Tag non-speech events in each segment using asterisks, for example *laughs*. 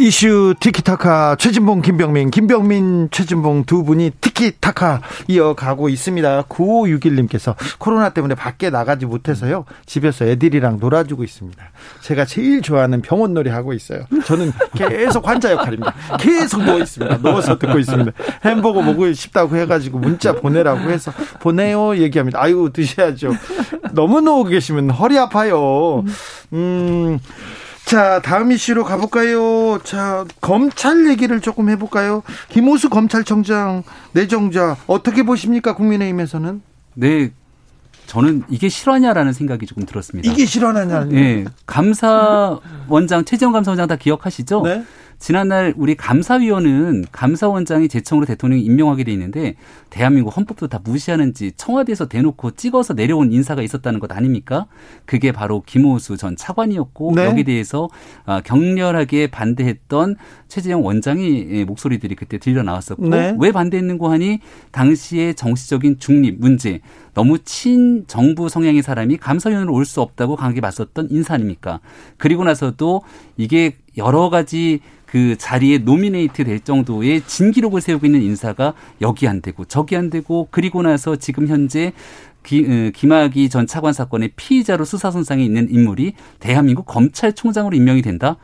이슈 티키타카 최진봉 김병민 김병민 최진봉 두 분이 티키타카 이어가고 있습니다. 9561님께서 코로나 때문에 밖에 나가지 못해서요. 집에서 애들이랑 놀아주고 있습니다. 제가 제일 좋아하는 병원 놀이 하고 있어요. 저는 계속 환자 역할입니다. 계속 누워 있습니다. 누워서 듣고 있습니다. 햄버거 먹고 싶다고 해가지고 문자 보내라고 해서 보내요 얘기합니다. 아유 드셔야죠. 너무 누워 계시면 허리 아파요. 음. 자, 다음 이슈로 가볼까요? 자, 검찰 얘기를 조금 해볼까요? 김호수 검찰청장 내정자 어떻게 보십니까? 국민의힘에서는? 네, 저는 이게 실화냐라는 생각이 조금 들었습니다. 이게 실화냐? 네, 감사원장 최재형 감사원장 다 기억하시죠? 네. 지난날 우리 감사위원은 감사원장이 제청으로 대통령이 임명하게 돼 있는데 대한민국 헌법도 다 무시하는지 청와대에서 대놓고 찍어서 내려온 인사가 있었다는 것 아닙니까? 그게 바로 김호수 전 차관이었고 네. 여기에 대해서 아, 격렬하게 반대했던 최재형 원장이 목소리들이 그때 들려 나왔었고 네. 왜 반대했는고 하니 당시의 정치적인 중립 문제 너무 친정부 성향의 사람이 감사위원으로 올 수 없다고 강하게 맞섰던 인사 아닙니까? 그리고 나서도 이게 여러 가지 그 자리에 노미네이트 될 정도의 진기록을 세우고 있는 인사가 여기 안 되고 저기 안 되고 그리고 나서 지금 현재 기, 어, 김학의 전 차관 사건의 피의자로 수사 선상에 있는 인물이 대한민국 검찰총장으로 임명이 된다.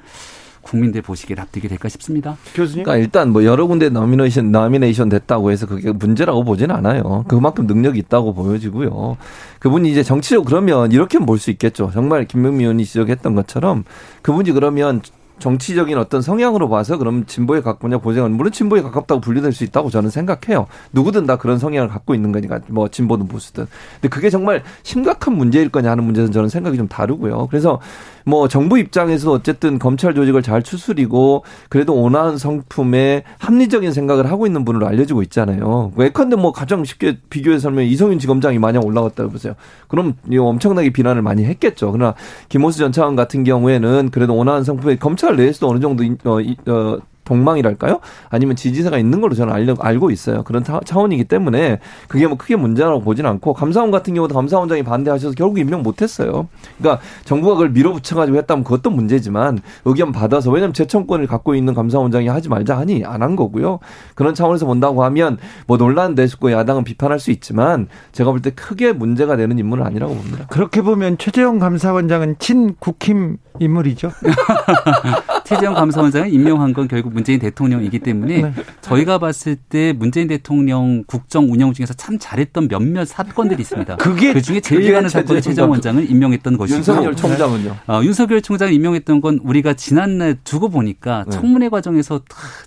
국민들 보시기에 납득이 될까 싶습니다. 교수님. 그러니까 일단 뭐 여러 군데 nomination nomination 됐다고 해서 그게 문제라고 보지는 않아요. 그만큼 능력이 있다고 보여지고요. 그분이 이제 정치적으로 그러면 이렇게 볼 수 있겠죠. 정말 김병민 의원이 지적했던 것처럼 그분이 그러면 정치적인 어떤 성향으로 봐서 그럼 진보에 가깝냐 보장은 물론 진보에 가깝다고 분류될 수 있다고 저는 생각해요. 누구든 다 그런 성향을 갖고 있는 거니까 뭐 진보든 보수든. 근데 그게 정말 심각한 문제일 거냐 하는 문제는 저는 생각이 좀 다르고요. 그래서 뭐 정부 입장에서 어쨌든 검찰 조직을 잘 추스리고 그래도 온화한 성품에 합리적인 생각을 하고 있는 분으로 알려지고 있잖아요. 예컨대 뭐 가장 쉽게 비교해서 하면 이성윤 지검장이 만약 올라갔다고 보세요. 그럼 엄청나게 비난을 많이 했겠죠. 그러나 김호수 전 차관 같은 경우에는 그래도 온화한 성품에 검찰 내에서도 어느 정도 어, 어, 동망이랄까요? 아니면 지지세가 있는 걸로 저는 알려, 알고 있어요. 그런 차원이기 때문에 그게 뭐 크게 문제라고 보지는 않고 감사원 같은 경우도 감사원장이 반대하셔서 결국 임명 못했어요. 그러니까 정부가 그걸 밀어붙여가지고 했다면 그것도 문제지만 의견 받아서 왜냐면 재청권을 갖고 있는 감사원장이 하지 말자 하니 안 한 거고요. 그런 차원에서 본다고 하면 뭐 논란 내수고 야당은 비판할 수 있지만 제가 볼 때 크게 문제가 되는 인물은 아니라고 봅니다. 그렇게 보면 최재형 감사원장은 친 국힘 인물이죠. *laughs* 최재형 감사원장을 임명한 건 결국 문재인 대통령이기 때문에 네. 저희가 봤을 때 문재인 대통령 국정 운영 중에서 참 잘했던 몇몇 사건들이 있습니다. 그게 그 중에 제일 많은 사건에 최재형 원장을 임명했던 것이고 윤석열 총장은요. 어, 윤석열 총장을 임명했던 건 우리가 지난날 두고 보니까 네. 청문회 과정에서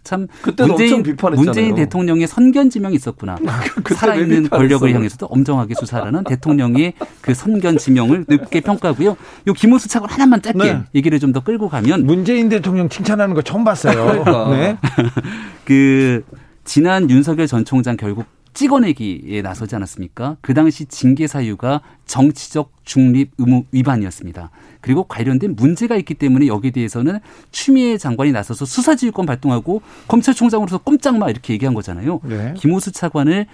참 문재인 문재인 대통령의 선견 지명이 있었구나. *laughs* 살아있는 권력을 향해서도 엄정하게 수사하는 대통령의 그 선견 지명을 높게 평가하고요. 요 김호수 차관 하나만 짧게 네. 얘기를 좀 더 끌고 가면 문재인 대통령 칭찬하는 거 처음 봤어요. *laughs* 그러니까. 네. *laughs* 그 지난 윤석열 전 총장 결국 찍어내기에 나서지 않았습니까? 그 당시 징계 사유가 정치적 중립 의무 위반이었습니다. 그리고 관련된 문제가 있기 때문에 여기에 대해서는 추미애 장관이 나서서 수사지휘권 발동하고 검찰총장으로서 꼼짝마 이렇게 얘기한 거잖아요. 네. 김호수 차관을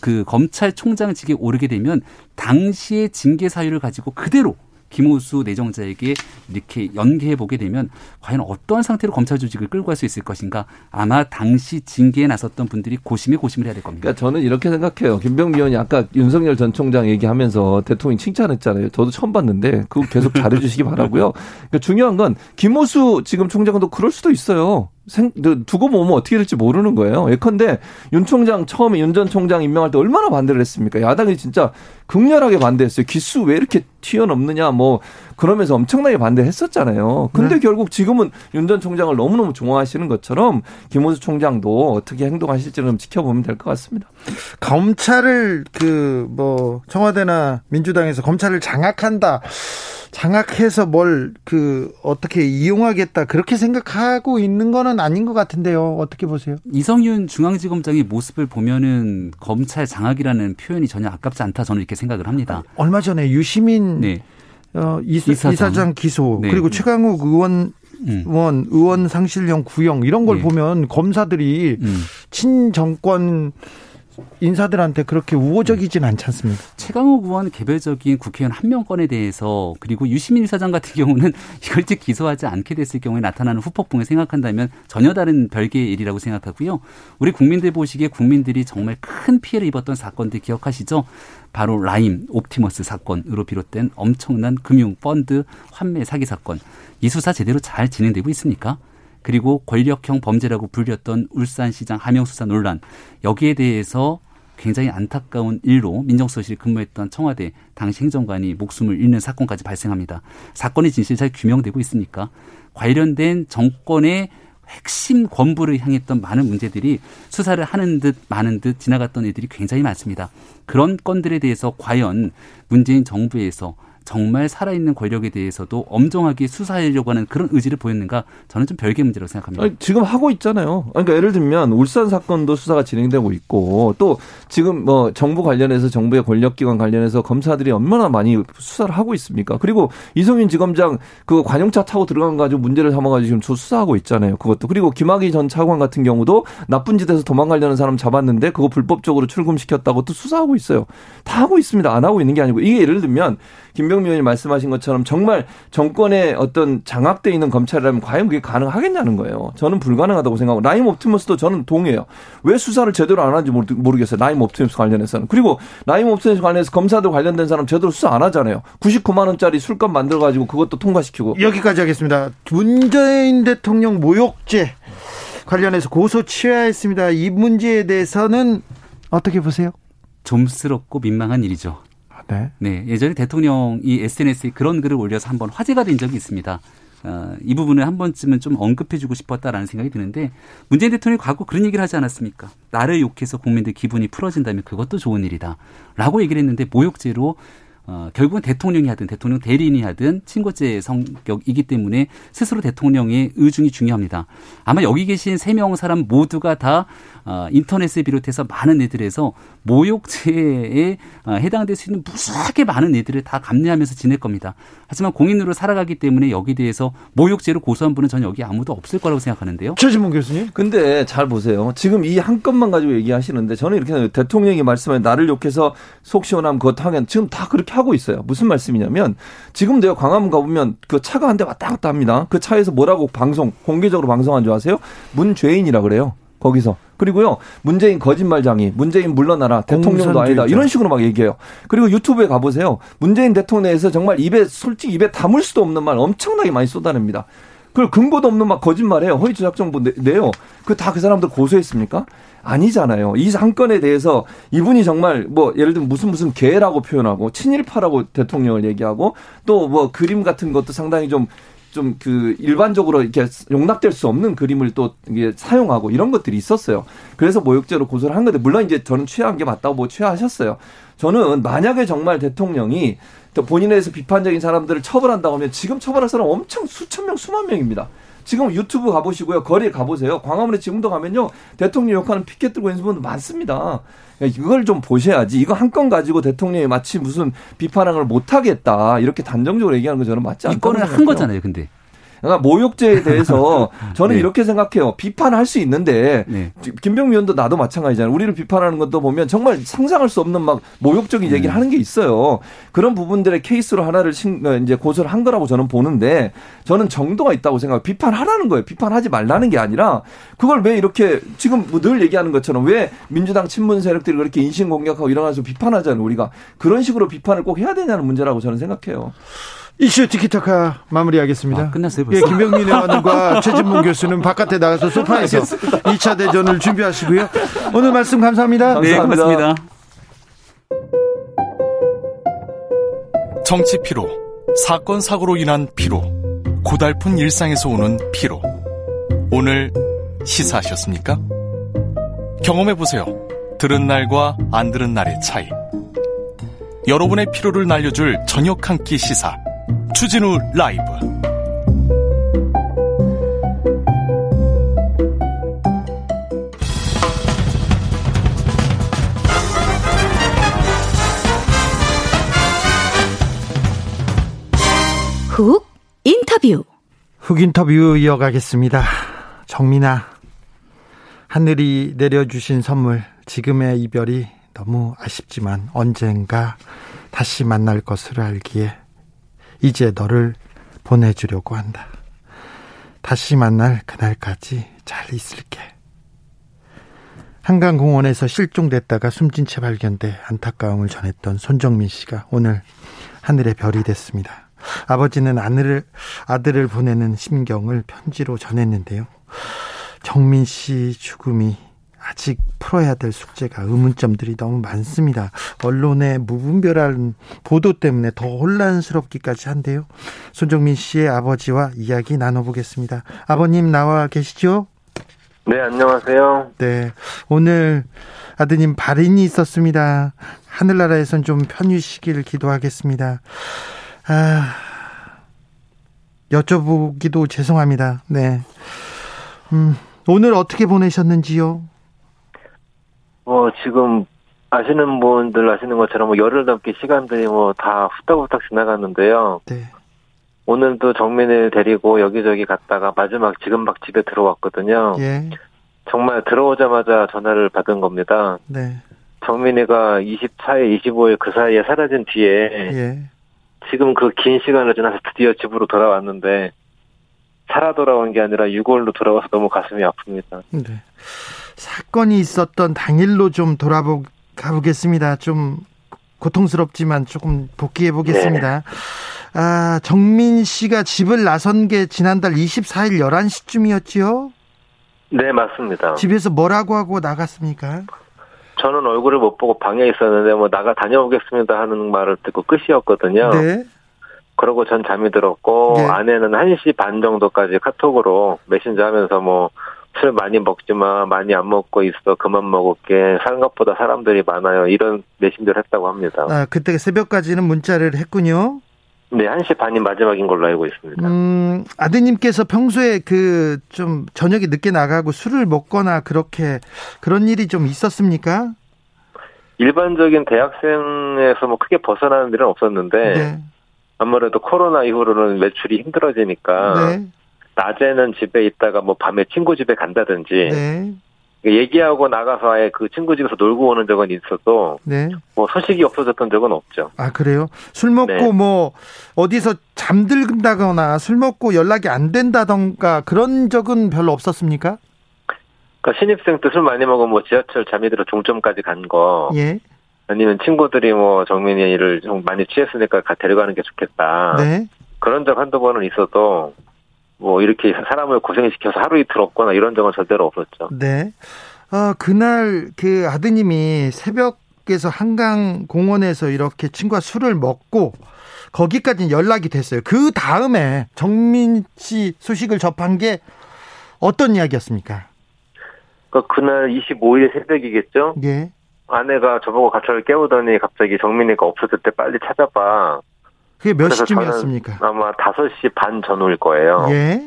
그 검찰총장직에 오르게 되면 당시의 징계 사유를 가지고 그대로 김호수 내정자에게 이렇게 연계해 보게 되면 과연 어떠한 상태로 검찰 조직을 끌고 갈 수 있을 것인가 아마 당시 징계에 나섰던 분들이 고심에 고심을 해야 될 겁니다. 그러니까 저는 이렇게 생각해요. 김병미 의원이 아까 윤석열 전 총장 얘기하면서 대통령 칭찬했잖아요. 저도 처음 봤는데 그거 계속 잘해 주시기 바라고요. 그러니까 중요한 건 김호수 지금 총장도 그럴 수도 있어요. 생, 두고 보면 어떻게 될지 모르는 거예요. 예컨대 윤 총장 처음에 윤 전 총장 임명할 때 얼마나 반대를 했습니까? 야당이 진짜 극렬하게 반대했어요. 기수 왜 이렇게 튀어넘느냐 뭐 그러면서 엄청나게 반대했었잖아요. 근데 네. 결국 지금은 윤 전 총장을 너무너무 좋아하시는 것처럼 김호수 총장도 어떻게 행동하실지는 지켜보면 될 것 같습니다. 검찰을 그 뭐 청와대나 민주당에서 검찰을 장악한다. 장악해서 뭘 그 어떻게 이용하겠다 그렇게 생각하고 있는 거는 아닌 것 같은데요. 어떻게 보세요? 이성윤 중앙지검장의 모습을 보면은 검찰 장악이라는 표현이 전혀 아깝지 않다 저는 이렇게 생각을 합니다. 얼마 전에 유시민 네. 어, 이사, 이사장. 이사장 기소 네. 그리고 최강욱 의원 음. 의원 의원 상실령 구형 이런 걸 네. 보면 검사들이 음. 친정권 인사들한테 그렇게 우호적이진 않지 않습니까? 최강욱 의원 개별적인 국회의원 한 명권에 대해서 그리고 유시민 사장 같은 경우는 *laughs* 이걸 즉 기소하지 않게 됐을 경우에 나타나는 후폭풍을 생각한다면 전혀 다른 별개의 일이라고 생각하고요. 우리 국민들 보시기에 국민들이 정말 큰 피해를 입었던 사건들 기억하시죠? 바로 라임, 옵티머스 사건으로 비롯된 엄청난 금융, 펀드, 환매 사기 사건. 이 수사 제대로 잘 진행되고 있습니까? 그리고 권력형 범죄라고 불렸던 울산시장 하명수사 논란 여기에 대해서 굉장히 안타까운 일로 민정수석실에 근무했던 청와대 당시 행정관이 목숨을 잃는 사건까지 발생합니다. 사건의 진실 잘 규명되고 있습니까? 관련된 정권의 핵심 권부를 향했던 많은 문제들이 수사를 하는 듯 많은 듯 지나갔던 애들이 굉장히 많습니다. 그런 건들에 대해서 과연 문재인 정부에서 정말 살아있는 권력에 대해서도 엄정하게 수사하려고 하는 그런 의지를 보였는가 저는 좀 별개 문제라고 생각합니다. 아니, 지금 하고 있잖아요. 그러니까 예를 들면 울산 사건도 수사가 진행되고 있고 또 지금 뭐 정부 관련해서 정부의 권력기관 관련해서 검사들이 얼마나 많이 수사를 하고 있습니까? 그리고 이성윤 지검장 그 관용차 타고 들어간 가지고 문제를 삼아가지고 지금 수사하고 있잖아요. 그것도 그리고 김학의 전 차관 같은 경우도 나쁜 짓에서 도망가려는 사람 잡았는데 그거 불법적으로 출금시켰다고 또 수사하고 있어요. 다 하고 있습니다. 안 하고 있는 게 아니고 이게 예를 들면 김병민 의원이 말씀하신 것처럼 정말 정권에 어떤 장악돼 있는 검찰이라면 과연 그게 가능하겠냐는 거예요. 저는 불가능하다고 생각하고 라임 옵티머스도 저는 동의해요. 왜 수사를 제대로 안 하는지 모르겠어요. 라임 옵티머스 관련해서는. 그리고 라임 옵티머스 관련해서 검사들 관련된 사람 제대로 수사 안 하잖아요. 99만 원짜리 술값 만들어 가지고 그것도 통과시키고. 여기까지 하겠습니다. 문재인 대통령 모욕죄 관련해서 고소 취하했습니다. 이 문제에 대해서는 어떻게 보세요? 좀스럽고 민망한 일이죠. 네. 네. 예전에 대통령이 SNS에 그런 글을 올려서 한번 화제가 된 적이 있습니다. 어, 이 부분을 한 번쯤은 좀 언급해주고 싶었다라는 생각이 드는데 문재인 대통령이 과거 그런 얘기를 하지 않았습니까? 나를 욕해서 국민들 기분이 풀어진다면 그것도 좋은 일이다. 라고 얘기를 했는데 모욕죄로 어, 결국은 대통령이 하든 대통령 대리인이 하든 친고죄 성격이기 때문에 스스로 대통령의 의중이 중요합니다. 아마 여기 계신 세 명 사람 모두가 다 어, 인터넷을 비롯해서 많은 애들에서 모욕죄에 어, 해당될 수 있는 무수하게 많은 애들을 다 감내하면서 지낼 겁니다. 하지만 공인으로 살아가기 때문에 여기 대해서 모욕죄로 고소한 분은 전 여기 아무도 없을 거라고 생각하는데요. 최진문 교수님. 근데 잘 보세요. 지금 이 한 건만 가지고 얘기하시는데 저는 이렇게. 대통령이 말씀하신 나를 욕해서 속 시원함 그것 하면 지금 다 그렇게 하고 있어요. 무슨 말씀이냐면 지금 내가 광화문 가보면 그 차가 한 대 왔다 갔다 합니다. 그 차에서 뭐라고 방송 공개적으로 방송한 줄 아세요? 문죄인이라 그래요. 거기서. 그리고요, 문재인 거짓말장이, 문재인 물러나라, 대통령도 아니다. 이런 식으로 막 얘기해요. 그리고 유튜브에 가보세요. 문재인 대통령에서 정말 입에, 솔직히 입에 담을 수도 없는 말 엄청나게 많이 쏟아냅니다. 그걸 근거도 없는 막 거짓말해요. 허위 조작 정보 내요. 그 다그 그 사람들 고소했습니까? 아니잖아요. 이 사건에 대해서 이분이 정말 뭐 예를 들면 무슨 무슨 개라고 표현하고 친일파라고 대통령을 얘기하고 또 뭐 그림 같은 것도 상당히 좀 좀 그 일반적으로 이렇게 용납될 수 없는 그림을 또 이게 사용하고 이런 것들이 있었어요. 그래서 모욕죄로 고소를 한 건데 물론 이제 저는 취한 게 맞다고 뭐 취하하셨어요. 저는 만약에 정말 대통령이 또 본인에 대해서 비판적인 사람들을 처벌한다고 하면 지금 처벌할 사람 엄청 수천 명, 수만 명입니다. 지금 유튜브 가보시고요. 거리에 가보세요. 광화문에 지금도 가면요. 대통령 욕하는 피켓 들고 있는 분들 많습니다. 이걸 좀 보셔야지. 이거 한 건 가지고 대통령이 마치 무슨 비판을 못하겠다. 이렇게 단정적으로 얘기하는 거 저는 맞지 않다고 이거는 한 거잖아요, 근데. 그러니까 모욕죄에 대해서 *laughs* 저는 네. 이렇게 생각해요. 비판할 수 있는데 네. 김병미 의원도 나도 마찬가지잖아요. 우리를 비판하는 것도 보면 정말 상상할 수 없는 막 모욕적인 음. 얘기를 하는 게 있어요. 그런 부분들의 케이스로 하나를 어, 이제 고소를 한 거라고 저는 보는데 저는 정도가 있다고 생각해요. 비판하라는 거예요. 비판하지 말라는 게 아니라 그걸 왜 이렇게 지금 뭐늘 얘기하는 것처럼 왜 민주당 친문 세력들이 그렇게 인신 공격하고 일어나서 비판하잖아요. 우리가 그런 식으로 비판을 꼭 해야 되냐는 문제라고 저는 생각해요. 이슈 티키타카 마무리하겠습니다. 아, 끝났어요. 벌써. 예, 김병민 의원과 *laughs* 최진문 교수는 바깥에 나가서 소파에서 2차 대전을 준비하시고요. 오늘 말씀 감사합니다. 네, 고맙습니다. 정치 피로, 사건 사고로 인한 피로, 고달픈 일상에서 오는 피로. 오늘 시사하셨습니까? 경험해 보세요. 들은 날과 안 들은 날의 차이. 여러분의 피로를 날려줄 저녁 한 끼 시사. 주진우 라이브 훅 인터뷰 훅 인터뷰 이어가겠습니다. 정민아 하늘이 내려주신 선물 지금의 이별이 너무 아쉽지만 언젠가 다시 만날 것을 알기에 이제 너를 보내주려고 한다. 다시 만날 그날까지 잘 있을게. 한강공원에서 실종됐다가 숨진 채 발견돼 안타까움을 전했던 손정민 씨가 오늘 하늘의 별이 됐습니다. 아버지는 아들을, 아들을 보내는 심경을 편지로 전했는데요. 정민 씨 죽음이 아직 풀어야 될 숙제가 의문점들이 너무 많습니다. 언론의 무분별한 보도 때문에 더 혼란스럽기까지 한데요. 손정민 씨의 아버지와 이야기 나눠보겠습니다. 아버님 나와 계시죠? 네, 안녕하세요. 네. 오늘 아드님 발인이 있었습니다. 하늘나라에선 좀 편히쉬기를 기도하겠습니다. 아, 여쭤보기도 죄송합니다. 네. 음, 오늘 어떻게 보내셨는지요? 뭐 지금 아시는 분들 아시는 것처럼 뭐 열흘 넘게 시간들이 뭐 다 후딱후딱 지나갔는데요. 네. 오늘도 정민을 데리고 여기저기 갔다가 마지막 지금 막 집에 들어왔거든요. 예. 정말 들어오자마자 전화를 받은 겁니다. 네. 정민이가 24일, 25일 그 사이에 사라진 뒤에 예. 지금 그 긴 시간을 지나서 드디어 집으로 돌아왔는데 살아 돌아온 게 아니라 6월로 돌아와서 너무 가슴이 아픕니다. 네. 사건이 있었던 당일로 좀 돌아보 가보겠습니다. 좀 고통스럽지만 조금 복귀해 보겠습니다. 네. 아, 정민 씨가 집을 나선 게 지난달 24일 11시쯤이었지요? 네, 맞습니다. 집에서 뭐라고 하고 나갔습니까? 저는 얼굴을 못 보고 방에 있었는데 뭐 나가 다녀오겠습니다 하는 말을 듣고 끝이었거든요. 네. 그러고 전 잠이 들었고 네. 아내는 1시 반 정도까지 카톡으로 메신저 하면서 뭐 술 많이 먹지 마, 많이 안 먹고 있어, 그만 먹을게, 생각보다 사람들이 많아요. 이런 메신저를 했다고 합니다. 아, 그때 새벽까지는 문자를 했군요. 네, 1시 반이 마지막인 걸로 알고 있습니다. 음, 아드님께서 평소에 그 좀 저녁에 늦게 나가고 술을 먹거나 그렇게 그런 일이 좀 있었습니까? 일반적인 대학생에서 뭐 크게 벗어나는 일은 없었는데 네. 아무래도 코로나 이후로는 매출이 힘들어지니까 네. 낮에는 집에 있다가 뭐 밤에 친구 집에 간다든지 네. 얘기하고 나가서 아예 그 친구 집에서 놀고 오는 적은 있어도 네. 뭐 소식이 없어졌던 적은 없죠. 아 그래요? 술 먹고 네. 뭐 어디서 잠들다거나 술 먹고 연락이 안 된다던가 그런 적은 별로 없었습니까? 그러니까 신입생 때 술 많이 먹으면 뭐 지하철 잠이 들어 종점까지 간 거. 예. 아니면 친구들이 뭐 정민이를 좀 많이 취했으니까 데려가는 게 좋겠다. 네. 그런 적 한두 번은 있어도 뭐 이렇게 사람을 고생시켜서 하루 이틀 없거나 이런 적은 절대로 없었죠. 네. 어, 그날 그 아드님이 새벽에서 한강 공원에서 이렇게 친구와 술을 먹고 거기까지 연락이 됐어요. 그 다음에 정민 씨 소식을 접한 게 어떤 이야기였습니까? 그 그날 25일 새벽이겠죠? 예. 아내가 저보고 가차를 깨우더니 갑자기 정민이가 없었을 때 빨리 찾아봐. 그게 몇 시쯤이었습니까? 아마 5시 반 전후일 거예요. 예.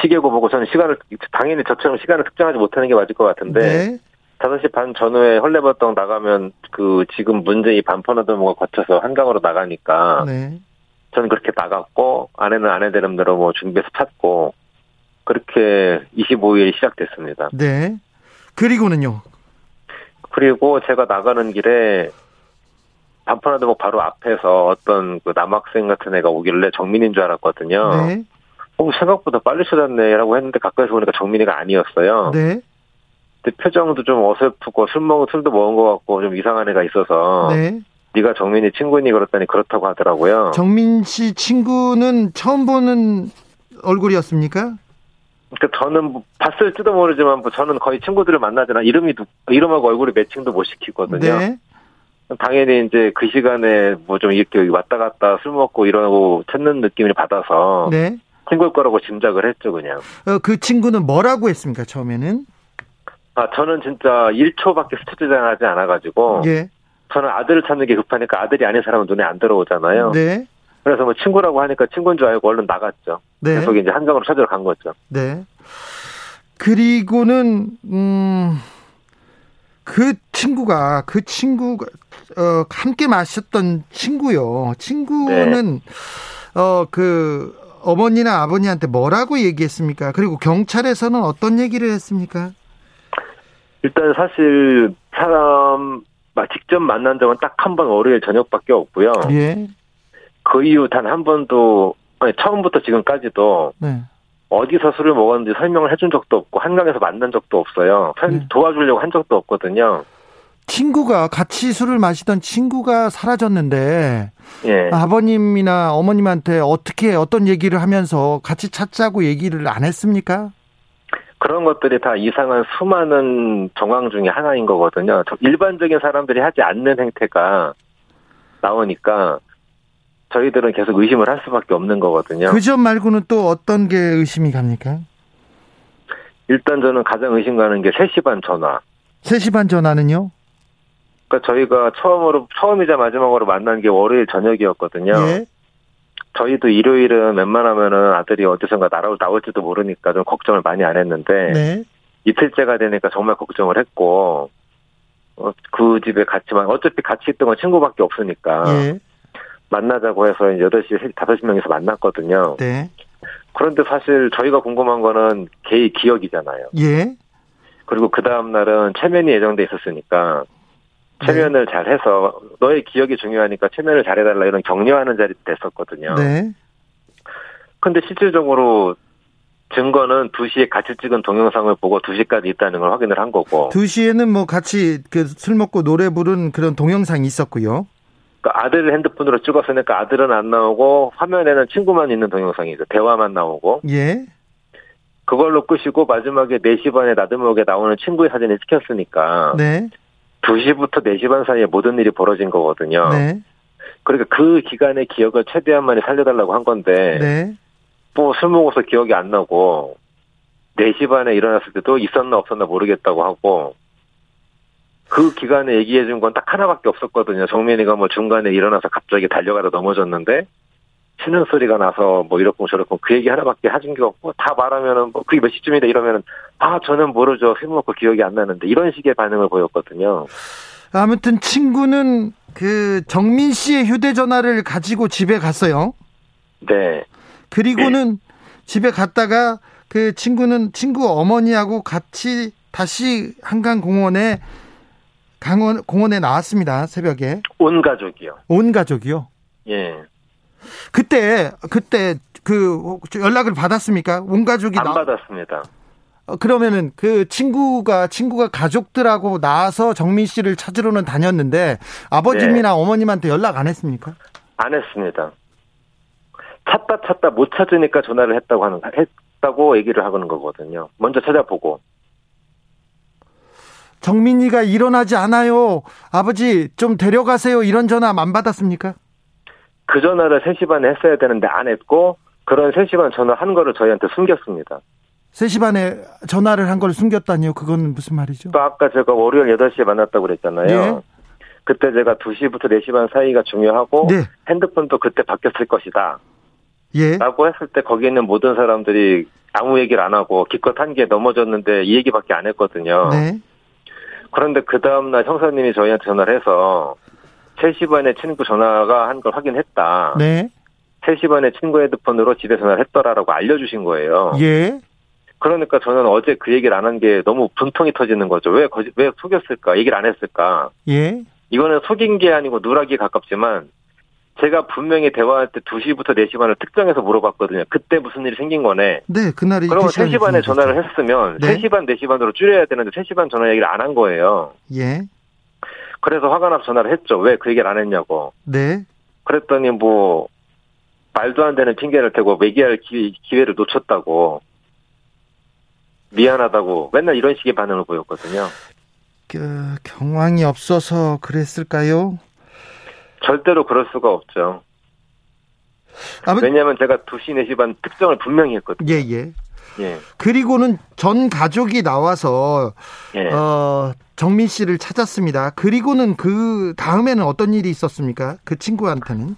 시계고 보고 저는 시간을 당연히 저처럼 시간을 특정하지 못하는 게 맞을 것 같은데 네. 5시 반 전후에 헐레버떡 나가면 그 지금 문제 이 반포나도모가 거쳐서 한강으로 나가니까 네. 저는 그렇게 나갔고 아내는 아내대름대로 뭐 준비해서 찾고 그렇게 25일 시작됐습니다. 네. 그리고는요. 그리고 제가 나가는 길에 반포나도목 뭐 바로 앞에서 어떤 그 남학생 같은 애가 오길래 정민인 줄 알았거든요. 네. 어, 생각보다 빨리 찾았네라고 했는데 가까이서 보니까 정민이가 아니었어요. 네. 근데 표정도 좀 어설프고 술 먹은 술도 먹은 것 같고 좀 이상한 애가 있어서. 네. 네가 정민이 친구니 그렇다니 그렇다고 하더라고요. 정민 씨 친구는 처음 보는 얼굴이었습니까? 그러니까 저는 뭐 봤을지도 모르지만 뭐 저는 거의 친구들을 만나잖아. 이름이 이름하고 얼굴이 매칭도 못 시키거든요. 네. 당연히 이제 그 시간에 뭐 좀 이렇게 왔다 갔다 술 먹고 이러고 찾는 느낌을 받아서 네. 친구일 거라고 짐작을 했죠 그냥. 어, 그 친구는 뭐라고 했습니까 처음에는? 아 저는 진짜 1초밖에 스쳐지지 않아가지고 예. 저는 아들을 찾는 게 급하니까 아들이 아닌 사람은 눈에 안 들어오잖아요. 네. 그래서 뭐 친구라고 하니까 친구인 줄 알고 얼른 나갔죠. 네. 계속 이제 한정으로 찾으러 간 거죠. 네. 그리고는 음. 그 친구가 그 친구가 어 함께 마셨던 친구요. 친구는 네. 어그 어머니나 아버님한테 뭐라고 얘기했습니까? 그리고 경찰에서는 어떤 얘기를 했습니까? 일단 사실 사람 직접 만난 적은 딱 한 번 월요일 저녁밖에 없고요. 예. 그 이후 단 한 번도 아니, 처음부터 지금까지도 네. 어디서 술을 먹었는지 설명을 해준 적도 없고 한강에서 만난 적도 없어요. 네. 도와주려고 한 적도 없거든요. 친구가 같이 술을 마시던 친구가 사라졌는데 예. 아버님이나 어머님한테 어떻게 어떤 얘기를 하면서 같이 찾자고 얘기를 안 했습니까? 그런 것들이 다 이상한 수많은 정황 중에 하나인 거거든요. 일반적인 사람들이 하지 않는 행태가 나오니까 저희들은 계속 의심을 할 수밖에 없는 거거든요. 그 점 말고는 또 어떤 게 의심이 갑니까? 일단 저는 가장 의심 가는 게 3시 반 전화. 3시 반 전화는요? 그러니까 저희가 처음으로 처음이자 마지막으로 만난 게 월요일 저녁이었거든요. 예. 저희도 일요일은 웬만하면은 아들이 어디선가 나올 나올지도 모르니까 좀 걱정을 많이 안 했는데 네. 이틀째가 되니까 정말 걱정을 했고 어, 그 집에 같이만 어차피 같이 있던 건 친구밖에 없으니까 예. 만나자고 해서 8시 5명이서 만났거든요. 네. 그런데 사실 저희가 궁금한 거는 개의 기억이잖아요. 예. 그리고 그 다음 날은 체면이 예정돼 있었으니까 체면을 네. 잘 해서 너의 기억이 중요하니까 체면을 잘 해달라 이런 격려하는 자리 됐었거든요. 네. 근데 실질적으로 증거는 2시에 같이 찍은 동영상을 보고 2시까지 있다는 걸 확인을 한 거고. 2시에는 뭐 같이 그 술 먹고 노래 부른 그런 동영상이 있었고요. 그 아들 핸드폰으로 찍었으니까 아들은 안 나오고 화면에는 친구만 있는 동영상이죠. 대화만 나오고. 예. 그걸로 끄시고 마지막에 4시 반에 나들목에 나오는 친구의 사진을 찍혔으니까. 네. 2시부터 4시 반 사이에 모든 일이 벌어진 거거든요. 네. 그러니까 그 기간의 기억을 최대한 많이 살려달라고 한 건데, 네. 뭐술 먹어서 기억이 안 나고, 4시 반에 일어났을 때도 있었나 없었나 모르겠다고 하고, 그 기간에 얘기해 준 건 딱 하나밖에 없었거든요. 정민이가 뭐 중간에 일어나서 갑자기 달려가다 넘어졌는데, 치는 소리가 나서 뭐 이렇고 저렇고 그 얘기 하나밖에 해준 게 없고 다 말하면은 뭐 그게 몇 시쯤이다 이러면은 아 저는 모르죠 술 먹고 기억이 안 나는데 이런 식의 반응을 보였거든요. 아무튼 친구는 그 정민 씨의 휴대전화를 가지고 집에 갔어요. 네. 그리고는 집에 갔다가 그 친구는 친구 어머니하고 같이 다시 한강공원에 강원 공원에 나왔습니다 새벽에. 온 가족이요. 온 가족이요. 예. 그때 그때 그 연락을 받았습니까? 온 가족이 안 나... 받았습니다. 어, 그러면은 그 친구가 친구가 가족들하고 나와서 정민 씨를 찾으러는 다녔는데 아버님이나 네. 어머님한테 연락 안 했습니까? 안 했습니다. 찾다 찾다 못 찾으니까 전화를 했다고 하는 했다고 얘기를 하는 거거든요. 먼저 찾아보고. 정민이가 일어나지 않아요. 아버지 좀 데려가세요. 이런 전화 안 받았습니까? 그 전화를 3시 반에 했어야 되는데 안 했고 그런 3시 반 전화 한 거를 저희한테 숨겼습니다. 3시 반에 전화를 한 걸 숨겼다니요? 그건 무슨 말이죠? 또 아까 제가 월요일 8시에 만났다고 그랬잖아요. 네. 그때 제가 2시부터 4시 반 사이가 중요하고 네. 핸드폰도 그때 바뀌었을 것이다. 예. 라고 했을 때 거기 있는 모든 사람들이 아무 얘기를 안 하고 기껏 한 게 넘어졌는데 이 얘기밖에 안 했거든요. 네. 그런데 그 다음날 형사님이 저희한테 전화를 해서 3시 반에 친구 전화가 한 걸 확인했다. 네. 3시 반에 친구 핸드폰으로 집에 전화를 했더라라고 알려주신 거예요. 예. 그러니까 저는 어제 그 얘기를 안 한 게 너무 분통이 터지는 거죠. 왜, 거짓, 왜 속였을까? 얘기를 안 했을까? 예. 이거는 속인 게 아니고 누락이 가깝지만 제가 분명히 대화할 때 2시부터 4시 반을 특정해서 물어봤거든요. 그때 무슨 일이 생긴 거네. 네, 그날이. 그러면 3시 반에 전화를 했으면 네. 3시 반, 4시 반으로 줄여야 되는데 3시 반 전화 얘기를 안 한 거예요. 예. 그래서 화가 나서 전화를 했죠. 왜 그 얘기를 안 했냐고. 네. 그랬더니 뭐 말도 안 되는 핑계를 대고 얘기할 기, 회를 놓쳤다고 미안하다고 맨날 이런 식의 반응을 보였거든요. 그 경황이 없어서 그랬을까요? 절대로 그럴 수가 없죠. 아무... 왜냐하면 제가 2시, 4시 반 특정을 분명히 했거든요. 예, 예. 예. 그리고는 전 가족이 나와서 예. 어, 정민 씨를 찾았습니다. 그리고는 그 다음에는 어떤 일이 있었습니까? 그 친구한테는?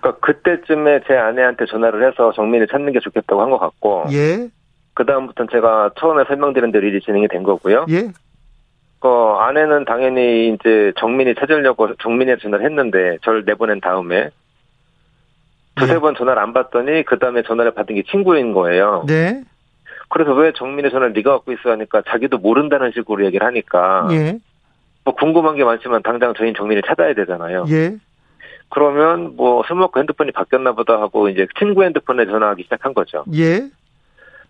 그러니까 그때쯤에 제 아내한테 전화를 해서 정민을 찾는 게 좋겠다고 한 것 같고. 예. 그 다음부터는 제가 처음에 설명드린 대로 일이 진행이 된 거고요. 예. 그 아내는 당연히 이제 정민이 찾으려고 정민이한테 전화를 했는데 저를 내보낸 다음에 두세 네. 번 전화를 안 받더니 그 다음에 전화를 받은 게 친구인 거예요. 네. 그래서 왜 정민의 전화를 네가 갖고 있어 하니까 자기도 모른다는 식으로 얘기를 하니까 예. 뭐 궁금한 게 많지만 당장 저희 정민을 찾아야 되잖아요. 예. 그러면 뭐 술 먹고 핸드폰이 바뀌었나 보다 하고 이제 친구 핸드폰에 전화하기 시작한 거죠. 예.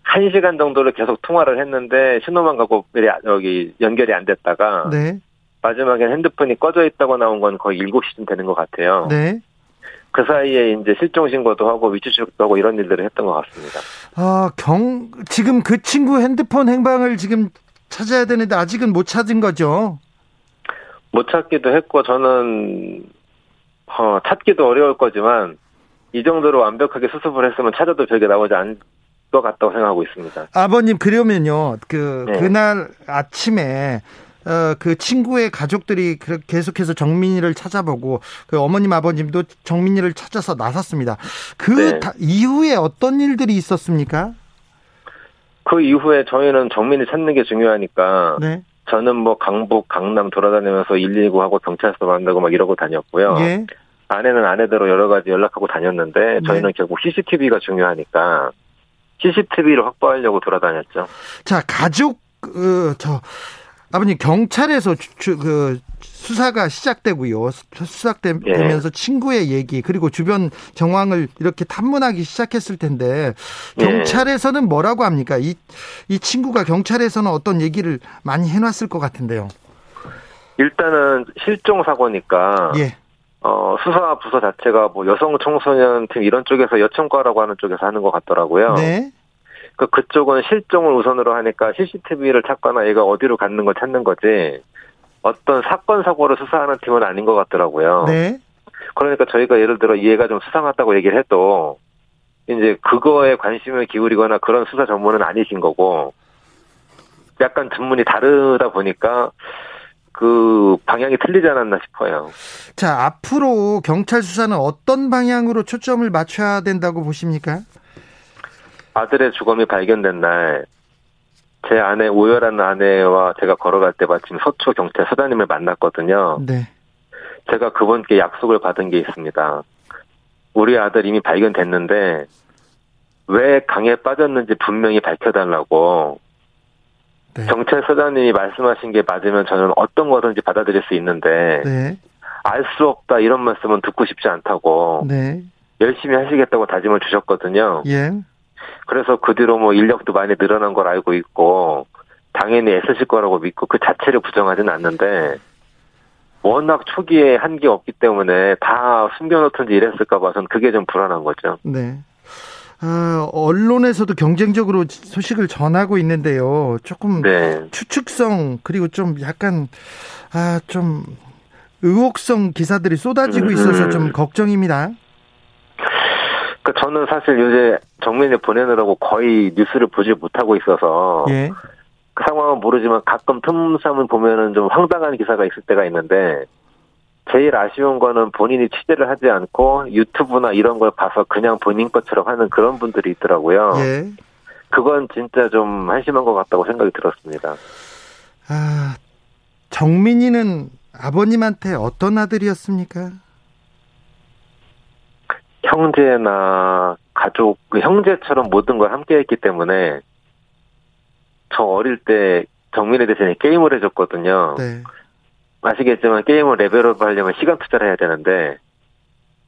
한 시간 정도를 계속 통화를 했는데 신호만 가고 여기 연결이 안 됐다가 네. 마지막엔 핸드폰이 꺼져 있다고 나온 건 거의 7시쯤 되는 것 같아요. 네. 그 사이에 이제 실종 신고도 하고 위치 추적도 하고 이런 일들을 했던 것 같습니다. 아, 경 지금 그 친구 핸드폰 행방을 지금 찾아야 되는데 아직은 못 찾은 거죠? 못 찾기도 했고 저는 어, 찾기도 어려울 거지만 이 정도로 완벽하게 수습을 했으면 찾아도 별게 나오지 않을 것 같다고 생각하고 있습니다. 아버님 그러면요 그 네. 그날 아침에 어, 그 친구의 가족들이 계속해서 정민이를 찾아보고 그 어머님 아버님도 정민이를 찾아서 나섰습니다. 그 네. 이후에 어떤 일들이 있었습니까? 그 이후에 저희는 정민이 찾는 게 중요하니까 네. 저는 뭐 강북, 강남 돌아다니면서 119 하고 경찰서 만나고 막 이러고 다녔고요. 예. 아내는 아내대로 여러 가지 연락하고 다녔는데 저희는 네. 결국 CCTV가 중요하니까 CCTV를 확보하려고 돌아다녔죠. 자, 가족 그, 저 아버님 경찰에서 주, 그 수사가 시작되고요. 수사되면서 예. 친구의 얘기 그리고 주변 정황을 이렇게 탐문하기 시작했을 텐데 경찰에서는 뭐라고 합니까? 이, 이 친구가 경찰에서는 어떤 얘기를 많이 해놨을 것 같은데요. 일단은 실종 사고니까 예. 어, 수사 부서 자체가 뭐 여성 청소년 팀 이런 쪽에서 여청과라고 하는 쪽에서 하는 것 같더라고요. 네. 그 그쪽은 실종을 우선으로 하니까 CCTV를 찾거나 얘가 어디로 갔는 걸 찾는 거지 어떤 사건 사고를 수사하는 팀은 아닌 것 같더라고요. 네. 그러니까 저희가 예를 들어 얘가 좀 수상하다고 얘기를 해도 이제 그거에 관심을 기울이거나 그런 수사 전문은 아니신 거고 약간 전문이 다르다 보니까 그 방향이 틀리지 않았나 싶어요. 자, 앞으로 경찰 수사는 어떤 방향으로 초점을 맞춰야 된다고 보십니까? 아들의 주검이 발견된 날, 제 아내, 오열한 아내와 제가 걸어갈 때 마침 서초 경찰 서장님을 만났거든요. 네. 제가 그분께 약속을 받은 게 있습니다. 우리 아들 이미 발견됐는데, 왜 강에 빠졌는지 분명히 밝혀달라고, 네. 경찰서장님이 말씀하신 게 맞으면 저는 어떤 거든지 받아들일 수 있는데 네. 알수 없다 이런 말씀은 듣고 싶지 않다고 네. 열심히 하시겠다고 다짐을 주셨거든요. 예. 그래서 그 뒤로 뭐 인력도 많이 늘어난 걸 알고 있고 당연히 애쓰실 거라고 믿고 그 자체를 부정하지는 않는데 워낙 초기에 한 게 없기 때문에 다 숨겨놓든지 이랬을까 봐선 그게 좀 불안한 거죠. 네. 어, 언론에서도 경쟁적으로 소식을 전하고 있는데요. 조금 네. 추측성 그리고 좀 약간 아 좀 의혹성 기사들이 쏟아지고 있어서 음. 좀 걱정입니다. 그 저는 사실 요새 정민이 보내느라고 거의 뉴스를 보지 못하고 있어서 예. 그 상황은 모르지만 가끔 틈삼을 보면은 좀 황당한 기사가 있을 때가 있는데 제일 아쉬운 거는 본인이 취재를 하지 않고 유튜브나 이런 걸 봐서 그냥 본인 것처럼 하는 그런 분들이 있더라고요. 예. 그건 진짜 좀 한심한 것 같다고 생각이 들었습니다. 아, 정민이는 아버님한테 어떤 아들이었습니까? 형제나 가족, 그 형제처럼 모든 걸 함께 했기 때문에 저 어릴 때 정민이 대신해서 게임을 해줬거든요. 네. 아시겠지만 게임을 레벨업 하려면 시간 투자를 해야 되는데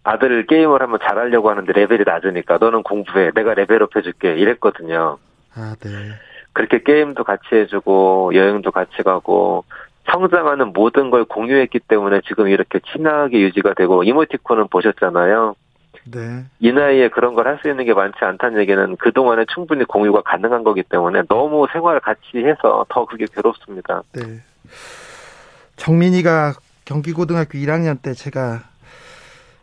아들 게임을 하면 잘하려고 하는데 레벨이 낮으니까 너는 공부해 내가 레벨업 해줄게 이랬거든요. 아, 네. 그렇게 게임도 같이 해주고 여행도 같이 가고 성장하는 모든 걸 공유했기 때문에 지금 이렇게 친하게 유지가 되고 이모티콘은 보셨잖아요. 네. 이 나이에 그런 걸 할 수 있는 게 많지 않다는 얘기는 그동안에 충분히 공유가 가능한 거기 때문에 너무 생활을 같이 해서 더 그게 괴롭습니다. 네. 정민이가 경기고등학교 1학년 때 제가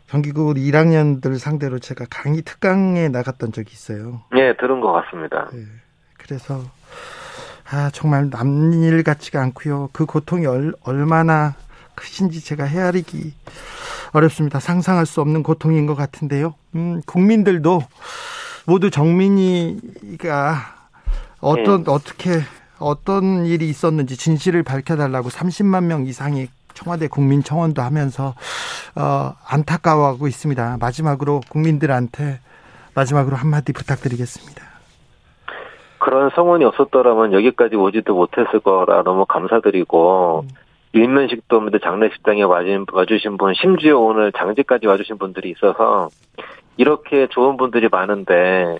경기고 1학년들 상대로 제가 강의 특강에 나갔던 적이 있어요. 네, 들은 것 같습니다. 네, 그래서 아 정말 남일 같지가 않고요. 그 고통이 얼, 얼마나 크신지 제가 헤아리기 어렵습니다. 상상할 수 없는 고통인 것 같은데요. 음, 국민들도 모두 정민이가 어떤 네. 어떻게 어떤 일이 있었는지 진실을 밝혀달라고 30만 명 이상이 청와대 국민 청원도 하면서 어, 안타까워하고 있습니다. 마지막으로 국민들한테 마지막으로 한마디 부탁드리겠습니다. 그런 성원이 없었더라면 여기까지 오지도 못했을 거라 너무 감사드리고 음. 일면식도 없는데 장례식장에 와주신 분 심지어 오늘 장지까지 와주신 분들이 있어서 이렇게 좋은 분들이 많은데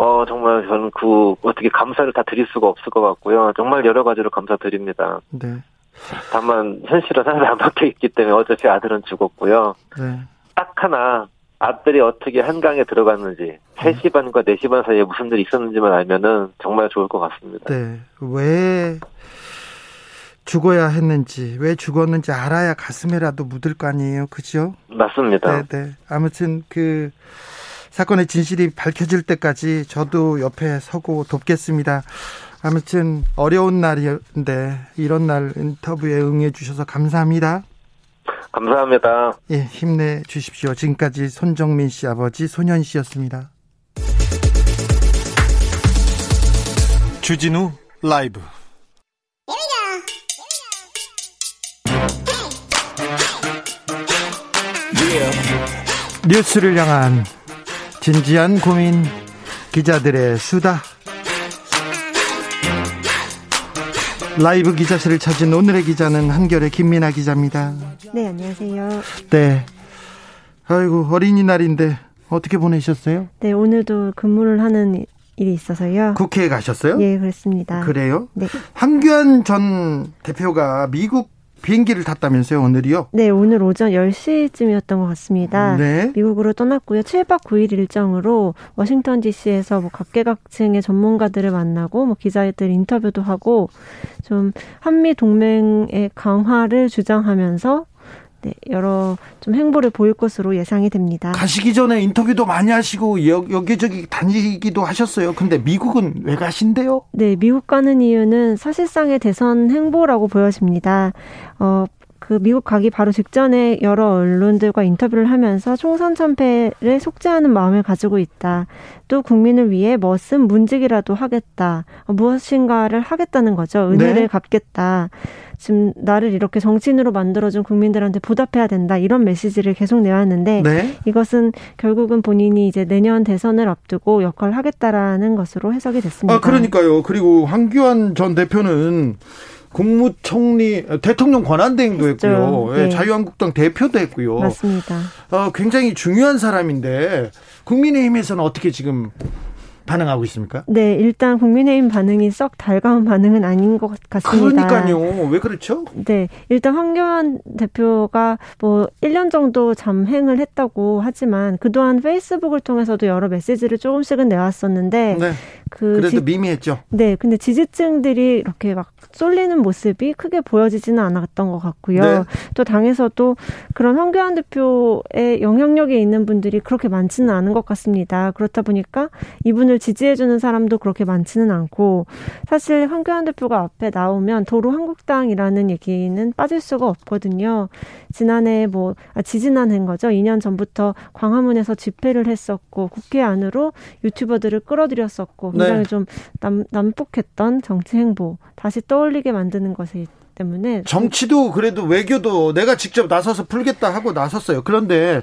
어 정말 저는 그 어떻게 감사를 다 드릴 수가 없을 것 같고요. 정말 여러 가지로 감사드립니다. 네. 다만 현실은 하나 안 박혀 있기 때문에 어차피 아들은 죽었고요. 네. 딱 하나 아들이 어떻게 한강에 들어갔는지 3시 반과 4시 반 사이에 무슨 일이 있었는지만 알면은 정말 좋을 것 같습니다. 네. 왜 죽어야 했는지, 왜 죽었는지 알아야 가슴에라도 묻을 거 아니에요. 그죠? 맞습니다. 네, 네. 아무튼 그 사건의 진실이 밝혀질 때까지 저도 옆에 서고 돕겠습니다. 아무튼 어려운 날인데 이런 날 인터뷰에 응해 주셔서 감사합니다. 감사합니다. 예, 힘내 주십시오. 지금까지 손정민 씨 아버지 소년 씨였습니다. 주진우 라이브 뉴스를 향한 진지한 고민 기자들의 수다 라이브 기자실을 찾은 오늘의 기자는 한결의 김민아 기자입니다. 네, 안녕하세요. 네. 아이고, 어린이날인데 어떻게 보내셨어요? 네, 오늘도 근무를 하는 일이 있어서요. 국회에 가셨어요? 예, 그렇습니다. 그래요? 네. 황교안 전 대표가 미국 비행기를 탔다면서요, 오늘이요? 네, 오늘 오전 10시쯤이었던 것 같습니다. 네. 미국으로 떠났고요. 7박 9일 일정으로 워싱턴 DC에서 뭐 각계각층의 전문가들을 만나고 뭐 기자들 인터뷰도 하고 좀 한미 동맹의 강화를 주장하면서 네, 여러 좀 행보를 보일 것으로 예상이 됩니다. 가시기 전에 인터뷰도 많이 하시고 여, 여기저기 다니기도 하셨어요. 근데 미국은 왜 가신대요? 네, 미국 가는 이유는 사실상의 대선 행보라고 보여집니다. 어, 그 미국 가기 바로 직전에 여러 언론들과 인터뷰를 하면서 총선 참패를 속죄하는 마음을 가지고 있다. 또 국민을 위해 멋은 문직이라도 하겠다. 무엇인가를 하겠다는 거죠. 은혜를 네. 갚겠다. 지금 나를 이렇게 정치인으로 만들어준 국민들한테 보답해야 된다 이런 메시지를 계속 내왔는데 네? 이것은 결국은 본인이 이제 내년 대선을 앞두고 역할을 하겠다라는 것으로 해석이 됐습니다. 아 그러니까요. 그리고 황교안 전 대표는 국무총리 대통령 권한대행도 했고요. 예, 네. 자유한국당 대표도 했고요. 맞습니다. 어, 굉장히 중요한 사람인데 국민의힘에서는 어떻게 지금 반응하고 있습니까? 네, 일단 국민의힘 반응이 썩 달가운 반응은 아닌 것 같습니다. 그러니까요. 왜 그렇죠? 네, 일단 황교안 대표가 뭐 1년 정도 잠행을 했다고 하지만 그동안 페이스북을 통해서도 여러 메시지를 조금씩은 내왔었는데 네. 그 그래도 지, 미미했죠. 네, 근데 지지층들이 이렇게 막 쏠리는 모습이 크게 보여지지는 않았던 것 같고요. 네. 또 당에서도 그런 황교안 대표의 영향력이 있는 분들이 그렇게 많지는 않은 것 같습니다. 그렇다 보니까 이분을 지지해주는 사람도 그렇게 많지는 않고 사실 황교안 대표가 앞에 나오면 도로 한국당이라는 얘기는 빠질 수가 없거든요. 지난해 뭐 아, 지지난해인 거죠. 2년 전부터 광화문에서 집회를 했었고 국회 안으로 유튜버들을 끌어들였었고 굉장히 네. 좀 남, 난폭했던 정치 행보 다시 떠올리게 만드는 것이 때문에 정치도 그래도 외교도 내가 직접 나서서 풀겠다 하고 나섰어요. 그런데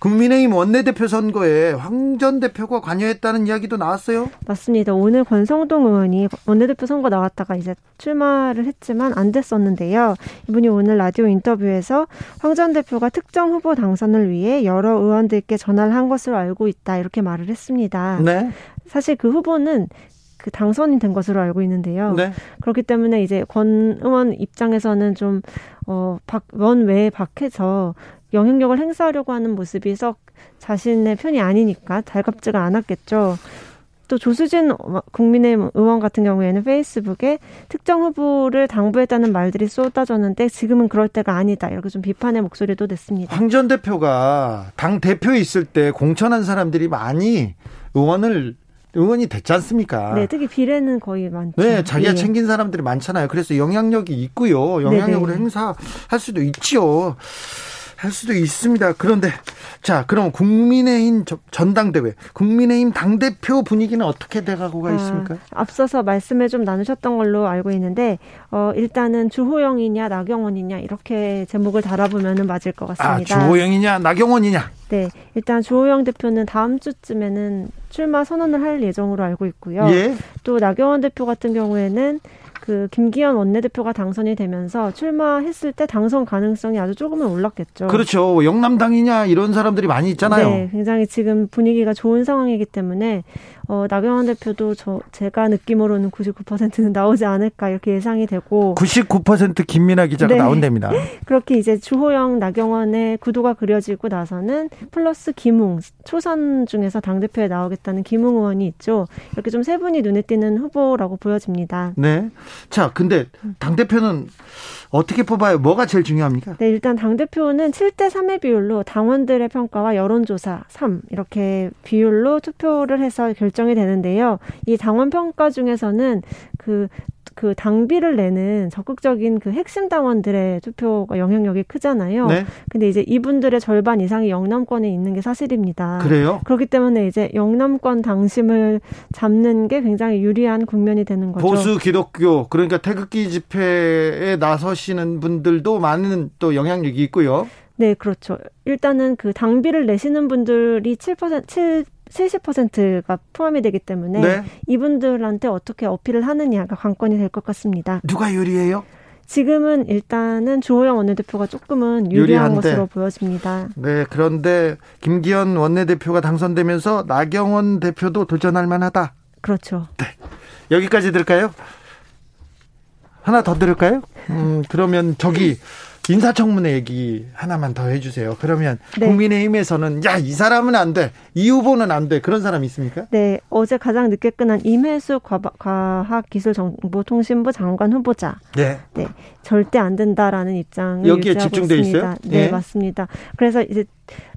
국민의힘 원내대표 선거에 황 전 대표가 관여했다는 이야기도 나왔어요. 맞습니다. 오늘 권성동 의원이 원내대표 선거 나왔다가 이제 출마를 했지만 안 됐었는데요. 이분이 오늘 라디오 인터뷰에서 황 전 대표가 특정 후보 당선을 위해 여러 의원들께 전화를 한 것으로 알고 있다 이렇게 말을 했습니다. 네. 사실 그 후보는 그 당선이 된 것으로 알고 있는데요. 네. 그렇기 때문에 이제 권 의원 입장에서는 좀, 어, 박, 원외에 박해서 영향력을 행사하려고 하는 모습이 썩 자신의 편이 아니니까 달갑지가 않았겠죠. 또 조수진 국민의힘 의원 같은 경우에는 페이스북에 특정 후보를 당부했다는 말들이 쏟아졌는데 지금은 그럴 때가 아니다. 이렇게 좀 비판의 목소리도 냈습니다. 황 전 대표가 당 대표에 있을 때 공천한 사람들이 많이 의원을 의원이 됐지 않습니까? 네, 특히 비례는 거의 많죠. 네, 자기가 예. 챙긴 사람들이 많잖아요. 그래서 영향력이 있고요. 영향력을 네네. 행사할 수도 있지요. 할 수도 있습니다. 그런데 자, 그럼 국민의힘 전당대회, 국민의힘 당대표 분위기는 어떻게 돼가고가 아, 있습니까? 앞서서 말씀을 좀 나누셨던 걸로 알고 있는데, 어, 일단은 주호영이냐, 나경원이냐, 이렇게 제목을 달아보면 맞을 것 같습니다. 아, 주호영이냐, 나경원이냐? 네. 일단 주호영 대표는 다음 주쯤에는 출마 선언을 할 예정으로 알고 있고요. 예. 또 나경원 대표 같은 경우에는 그 김기현 원내대표가 당선이 되면서 출마했을 때 당선 가능성이 아주 조금은 올랐겠죠. 그렇죠. 영남당이냐 이런 사람들이 많이 있잖아요. 네, 굉장히 지금 분위기가 좋은 상황이기 때문에 어, 나경원 대표도 저 제가 느낌으로는 99%는 나오지 않을까 이렇게 예상이 되고 99% 김민아 기자가 네. 나온답니다. *laughs* 그렇게 이제 주호영 나경원의 구도가 그려지고 나서는 플러스 김웅 초선 중에서 당 대표에 나오겠다는 김웅 의원이 있죠. 이렇게 좀 세 분이 눈에 띄는 후보라고 보여집니다. 네. 자, 근데 당 대표는 어떻게 뽑아요? 뭐가 제일 중요합니까? 네, 일단 당대표는 7대 3의 비율로 당원들의 평가와 여론조사 3 이렇게 비율로 투표를 해서 결정이 되는데요. 이 당원 평가 중에서는 그 그 당비를 내는 적극적인 그 핵심 당원들의 투표가 영향력이 크잖아요. 네. 근데 이제 이분들의 절반 이상이 영남권에 있는 게 사실입니다. 그래요? 그렇기 때문에 이제 영남권 당심을 잡는 게 굉장히 유리한 국면이 되는 거죠. 보수 기독교 그러니까 태극기 집회에 나서시는 분들도 많은 또 영향력이 있고요. 네, 그렇죠. 일단은 그 당비를 내시는 분들이 7% 7 70%가 포함이 되기 때문에 네. 이분들한테 어떻게 어필을 하느냐가 관건이 될 것 같습니다. 누가 유리해요? 지금은 일단은 주호영 원내대표가 조금은 유리한 유리한데. 것으로 보여집니다. 네, 그런데 김기현 원내대표가 당선되면서 나경원 대표도 도전할 만하다. 그렇죠. 네. 여기까지 들을까요? 하나 더 들을까요? 음, 그러면 저기 인사청문회 얘기 하나만 더 해주세요. 그러면 네. 국민의힘에서는 야 이 사람은 안 돼, 이 후보는 안 돼. 그런 사람 있습니까? 네, 어제 가장 늦게 끝난 임혜수 과학기술정보통신부 장관 후보자. 네, 네, 절대 안 된다라는 입장을 여기에 집중돼 있습니다. 있어요? 네, 네, 맞습니다. 그래서 이제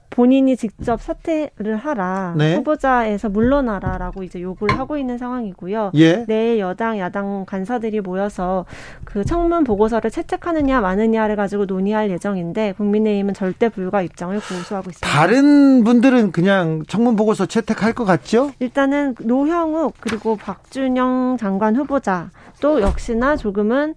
본인이 직접 사퇴를 하라 네. 후보자에서 물러나라라고 이제 요구를 하고 있는 상황이고요. 예. 내일 여당 야당 간사들이 모여서 그 청문 보고서를 채택하느냐 마느냐를 가지고 논의할 예정인데 국민의힘은 절대 불가 입장을 고수하고 있습니다. 다른 분들은 그냥 청문 보고서 채택할 것 같죠? 일단은 노형욱 그리고 박준영 장관 후보자 또 역시나 조금은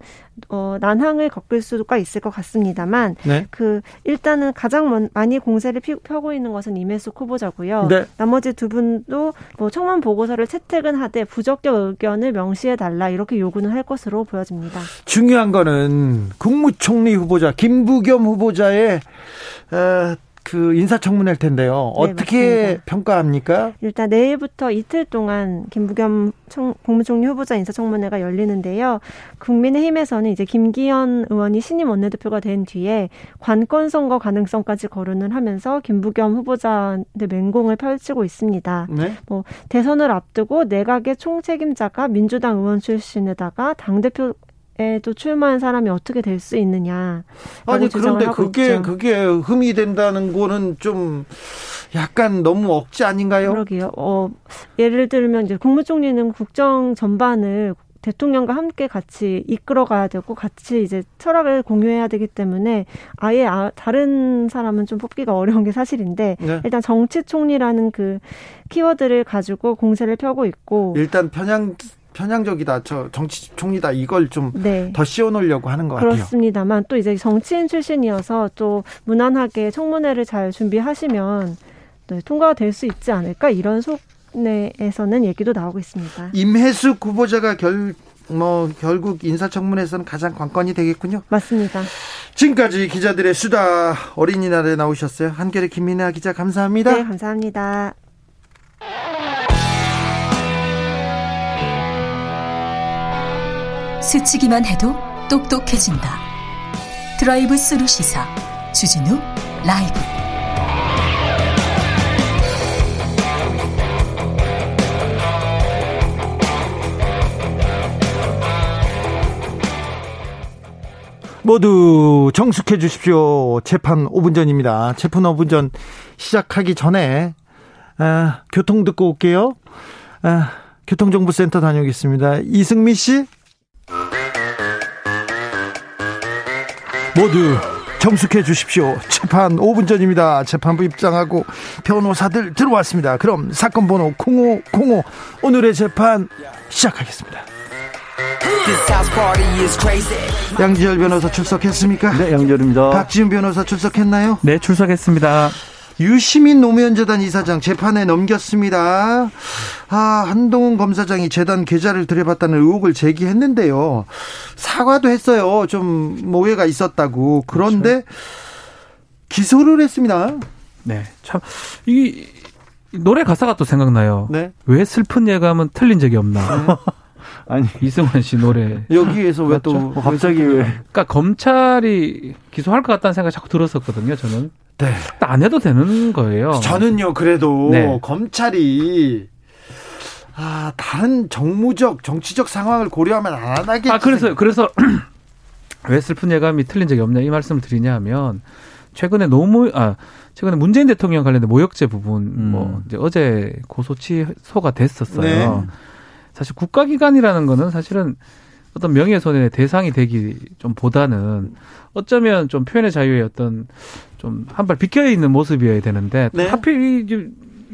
어, 난항을 겪을 수가 있을 것 같습니다만 네. 그 일단은 가장 많이 공세를 피, 펴고 있는 것은 임혜숙 후보자고요. 네. 나머지 두 분도 뭐 청문 보고서를 채택은 하되 부적격 의견을 명시해 달라 이렇게 요구는 할 것으로 보여집니다. 중요한 거는 국무총리 후보자 김부겸 후보자의 어, 그 인사청문회일 텐데요. 네, 어떻게 맞습니다. 평가합니까? 일단 내일부터 이틀 동안 김부겸 청, 국무총리 후보자 인사청문회가 열리는데요. 국민의힘에서는 이제 김기현 의원이 신임 원내대표가 된 뒤에 관건 선거 가능성까지 거론을 하면서 김부겸 후보자한테 맹공을 펼치고 있습니다. 네? 뭐 대선을 앞두고 내각의 총책임자가 민주당 의원 출신에다가 당 대표 에도 출마한 사람이 어떻게 될 수 있느냐. 아니 그런데 그게 있죠. 그게 흠이 된다는 거는 좀 약간 너무 억지 아닌가요? 그러게요. 어 예를 들면 이제 국무총리는 국정 전반을 대통령과 함께 같이 이끌어가야 되고 같이 이제 철학을 공유해야 되기 때문에 아예 아, 다른 사람은 좀 뽑기가 어려운 게 사실인데 네. 일단 정치 총리라는 그 키워드를 가지고 공세를 펴고 있고 일단 편향 편향적이다, 저 정치 총리다 이걸 좀더 네. 씌워놓으려고 하는 것 같아요. 그렇습니다만 또 이제 정치인 출신이어서 또 무난하게 청문회를 잘 준비하시면 네, 통과가 될 수 있지 않을까 이런 속내에서는 얘기도 나오고 있습니다. 임혜숙 후보자가 결, 뭐 결국 인사청문회에서는 가장 관건이 되겠군요. 맞습니다. 지금까지 기자들의 수다 어린이날에 나오셨어요. 한결의 김민아 기자 감사합니다. 네, 감사합니다. 스치기만 해도 똑똑해진다. 드라이브 스루 시사 주진우 라이브. 모두 정숙해 주십시오. 재판 5분 전입니다. 재판 5분 전 시작하기 전에 아, 교통 듣고 올게요. 아, 교통정보센터 다녀오겠습니다. 이승미 씨. 모두 정숙해 주십시오. 재판 5분 전입니다. 재판부 입장하고 변호사들 들어왔습니다. 그럼 사건 번호 0505 오늘의 재판 시작하겠습니다. 양지열 변호사 출석했습니까? 네, 양지열입니다. 박지훈 변호사 출석했나요? 네, 출석했습니다. 유시민 노무현재단 이사장 재판에 넘겼습니다. 아, 한동훈 검사장이 재단 계좌를 들여봤다는 의혹을 제기했는데요. 사과도 했어요. 좀 모해가 있었다고. 그런데 그렇죠. 기소를 했습니다. 네, 참, 이, 노래 가사가 또 생각나요. 네. 왜 슬픈 예감은 틀린 적이 없나. 네. *laughs* 아니 이승환 씨 노래 여기에서 왜또 뭐 갑자기 왜? 그러니까 검찰이 기소할 것 같다는 생각이 자꾸 들었었거든요. 저는. 네. 안 해도 되는 거예요. 저는요, 그래도 네. 검찰이 아, 다른 정무적, 정치적 상황을 고려하면 안 하겠지. 아, 그래서, 그래서 *clears throat* 왜 슬픈 예감이 틀린 적이 없냐 이 말씀을 드리냐 하면 최근에 노무, 아, 최근에 문재인 대통령 관련된 모욕죄 부분, 음. 뭐, 이제 어제 고소 취소가 됐었어요. 네. 사실 국가기관이라는 거는 사실은 어떤 명예훼손의 대상이 되기 좀 보다는 어쩌면 좀 표현의 자유의 어떤 좀 한 발 비켜 있는 모습이어야 되는데 네. 하필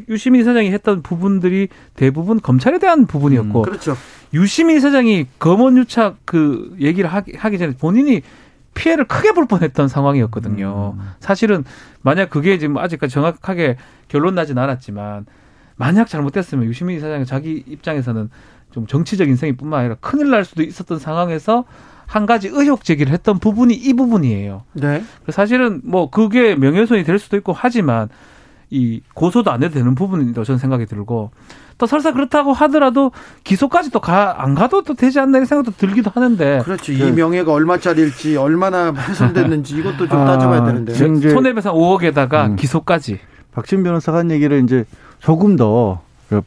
유시민 이사장이 했던 부분들이 대부분 검찰에 대한 부분이었고 음, 그렇죠. 유시민 이사장이 검언 유착 그 얘기를 하기, 하기 전에 본인이 피해를 크게 볼 뻔했던 상황이었거든요. 음. 사실은 만약 그게 지금 아직까지 정확하게 결론 나진 않았지만 만약 잘못됐으면 유시민 이사장이 자기 입장에서는 좀 정치적 인생이뿐만 아니라 큰일 날 수도 있었던 상황에서 한 가지 의혹 제기를 했던 부분이 이 부분이에요. 네. 사실은 뭐 그게 명예훼손이 될 수도 있고 하지만 이 고소도 안 해도 되는 부분이라고 저는 생각이 들고 또 설사 그렇다고 하더라도 기소까지 또 가 안 가도 또 되지 않나 이런 생각도 들기도 하는데 그렇죠. 이그 명예가 얼마짜리일지 얼마나 훼손됐는지 이것도 좀 아, 따져봐야 되는데 손해배상 5억에다가 음. 기소까지 박진 변호사가 한 얘기를 이제 조금 더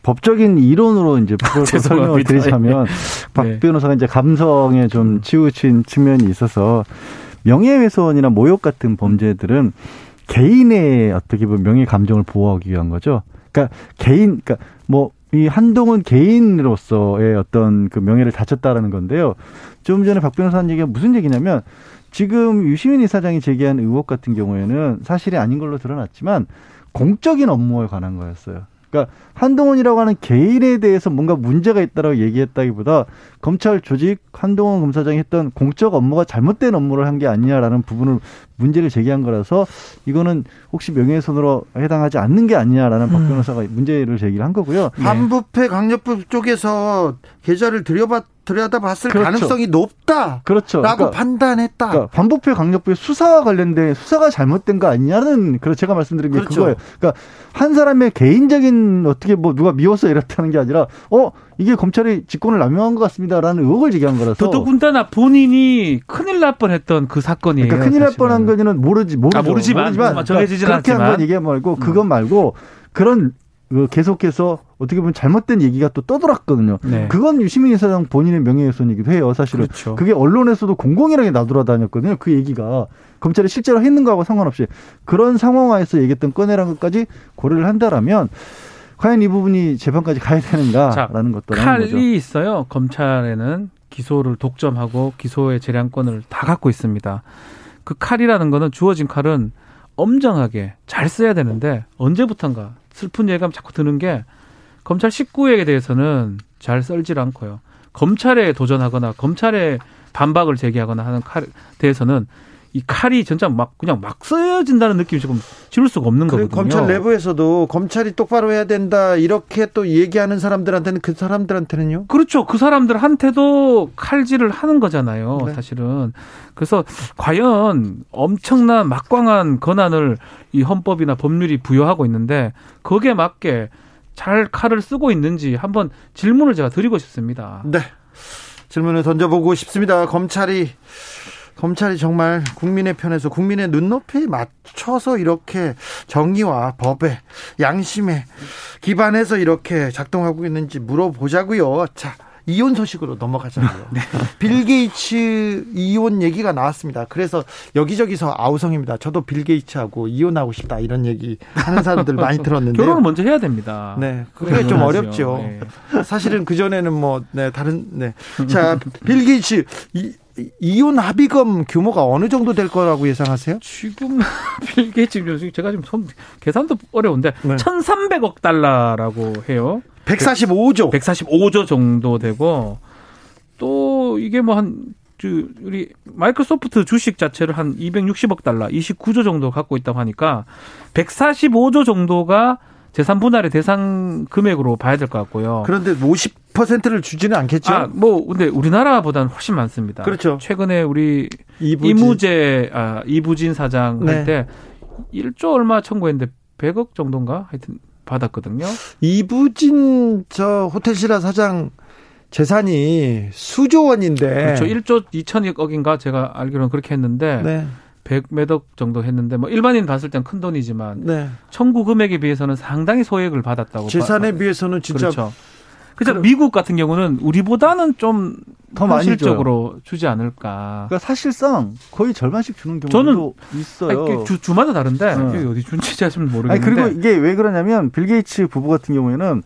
법적인 이론으로 이제 설명을 드리자면 네. 박 변호사가 이제 감성에 좀 음. 치우친 측면이 있어서 명예훼손이나 모욕 같은 범죄들은 개인의 어떻게 보면 명예 감정을 보호하기 위한 거죠. 그러니까 개인, 그러니까 뭐 이 한동훈 개인으로서의 어떤 그 명예를 다쳤다라는 건데요. 좀 전에 박 변호사 한 얘기가 무슨 얘기냐면 지금 유시민 이사장이 제기한 의혹 같은 경우에는 사실이 아닌 걸로 드러났지만 공적인 업무에 관한 거였어요. 그러니까 한동훈이라고 하는 개인에 대해서 뭔가 문제가 있다라고 얘기했다기보다 검찰 조직 한동훈 검사장이 했던 공적 업무가 잘못된 업무를 한 게 아니냐라는 부분을 문제를 제기한 거라서 이거는 혹시 명예훼손으로 해당하지 않는 게 아니냐라는 음. 박 변호사가 문제를 제기를 한 거고요. 반부패 강력부 쪽에서 계좌를 들여봤 들여다봤을 그렇죠. 가능성이 높다. 그렇죠. 라고 그러니까, 판단했다. 그러니까 반부패 강력부의 수사와 관련된 수사가 잘못된 거 아니냐는 그런 제가 말씀드린 게 그렇죠. 그거예요. 그러니까 한 사람의 개인적인 어떻게 뭐 누가 미워서 이렇다는 게 아니라 어 이게 검찰이 직권을 남용한 것 같습니다라는 의혹을 제기한 거라서 더더군다나 본인이 큰일 날 뻔했던 그 사건이에요. 그러니까 큰일 날 뻔한 거는 모르지 모르죠. 아, 모르지만, 모르지만 정해지진 그러니까 그렇게 한건 이게 말고 그건 말고 그런 그 계속해서 어떻게 보면 잘못된 얘기가 또 떠돌았거든요. 네. 그건 유시민 이사장 본인의 명예훼손이기도 해요. 사실은 그렇죠. 그게 언론에서도 공공연하게 나돌아다녔거든요. 그 얘기가 검찰이 실제로 했는 거하고 상관없이 그런 상황하에서 얘기했던 꺼내라는 것까지 고려를 한다라면 과연 이 부분이 재판까지 가야 되는가라는 것도 칼이 거죠. 있어요. 검찰에는 기소를 독점하고 기소의 재량권을 다 갖고 있습니다. 그 칼이라는 거는 주어진 칼은 엄정하게 잘 써야 되는데 언제부턴가 슬픈 예감 자꾸 드는 게 검찰 식구에게 대해서는 잘 썰질 않고요. 검찰에 도전하거나 검찰에 반박을 제기하거나 하는 칼에 대해서는 이 칼이 진짜 막 그냥 막 쓰여진다는 느낌이 조금 지울 수가 없는 거거든요. 검찰 내부에서도 검찰이 똑바로 해야 된다 이렇게 또 얘기하는 사람들한테는 그 사람들한테는요? 그렇죠. 그 사람들한테도 칼질을 하는 거잖아요. 네. 사실은. 그래서 과연 엄청난 막강한 권한을 이 헌법이나 법률이 부여하고 있는데 거기에 맞게 잘 칼을 쓰고 있는지 한번 질문을 제가 드리고 싶습니다. 네. 질문을 던져보고 싶습니다. 검찰이 검찰이 정말 국민의 편에서 국민의 눈높이에 맞춰서 이렇게 정의와 법에 양심에 기반해서 이렇게 작동하고 있는지 물어보자고요. 자, 이혼 소식으로 넘어가잖아요. *laughs* 네. 빌 게이츠 이혼 얘기가 나왔습니다. 그래서 여기저기서 아우성입니다. 저도 빌 게이츠하고 이혼하고 싶다 이런 얘기 하는 사람들 많이 *laughs* 들었는데 결혼을 먼저 해야 됩니다. 네, 그게 좀 어렵죠. 네. 사실은 그 전에는 뭐 네, 다른 네. 자, 빌 게이츠 이 이혼 합의금 규모가 어느 정도 될 거라고 예상하세요? 지금 *laughs* 빌게 지금 제가 지금 손 계산도 어려운데 네. 1,300억 달러라고 해요. 145조. 145조 정도 되고 또 이게 뭐한 우리 마이크로소프트 주식 자체를 한 260억 달러, 29조 정도 갖고 있다고 하니까 145조 정도가 재산 분할의 대상 금액으로 봐야 될 것 같고요. 그런데 50%를 주지는 않겠죠? 아, 뭐 근데 우리나라보다는 훨씬 많습니다. 그렇죠. 최근에 우리 이부진. 이무재 아, 이부진 사장 네. 할때 1조 얼마 청구했는데 100억 정도인가 하여튼 받았거든요. 이부진 저 호텔시라 사장 재산이 수조 원인데 그렇죠. 1조 2천억인가 제가 알기로는 그렇게 했는데 네. 100몇억 정도 했는데 뭐 일반인 봤을 땐 큰 돈이지만 네. 청구 금액에 비해서는 상당히 소액을 받았다고 재산에 봐, 비해서는 진짜 그렇죠. 그래서 미국 같은 경우는 우리보다는 좀더 많이 적으로 주지 않을까. 그러니까 사실상 거의 절반씩 주는 경우도 있어요. 아니, 주, 주마다 다른데 네. 어디 준지 잘 모르겠는데. 아니, 그리고 이게 왜 그러냐면 빌 게이츠 부부 같은 경우에는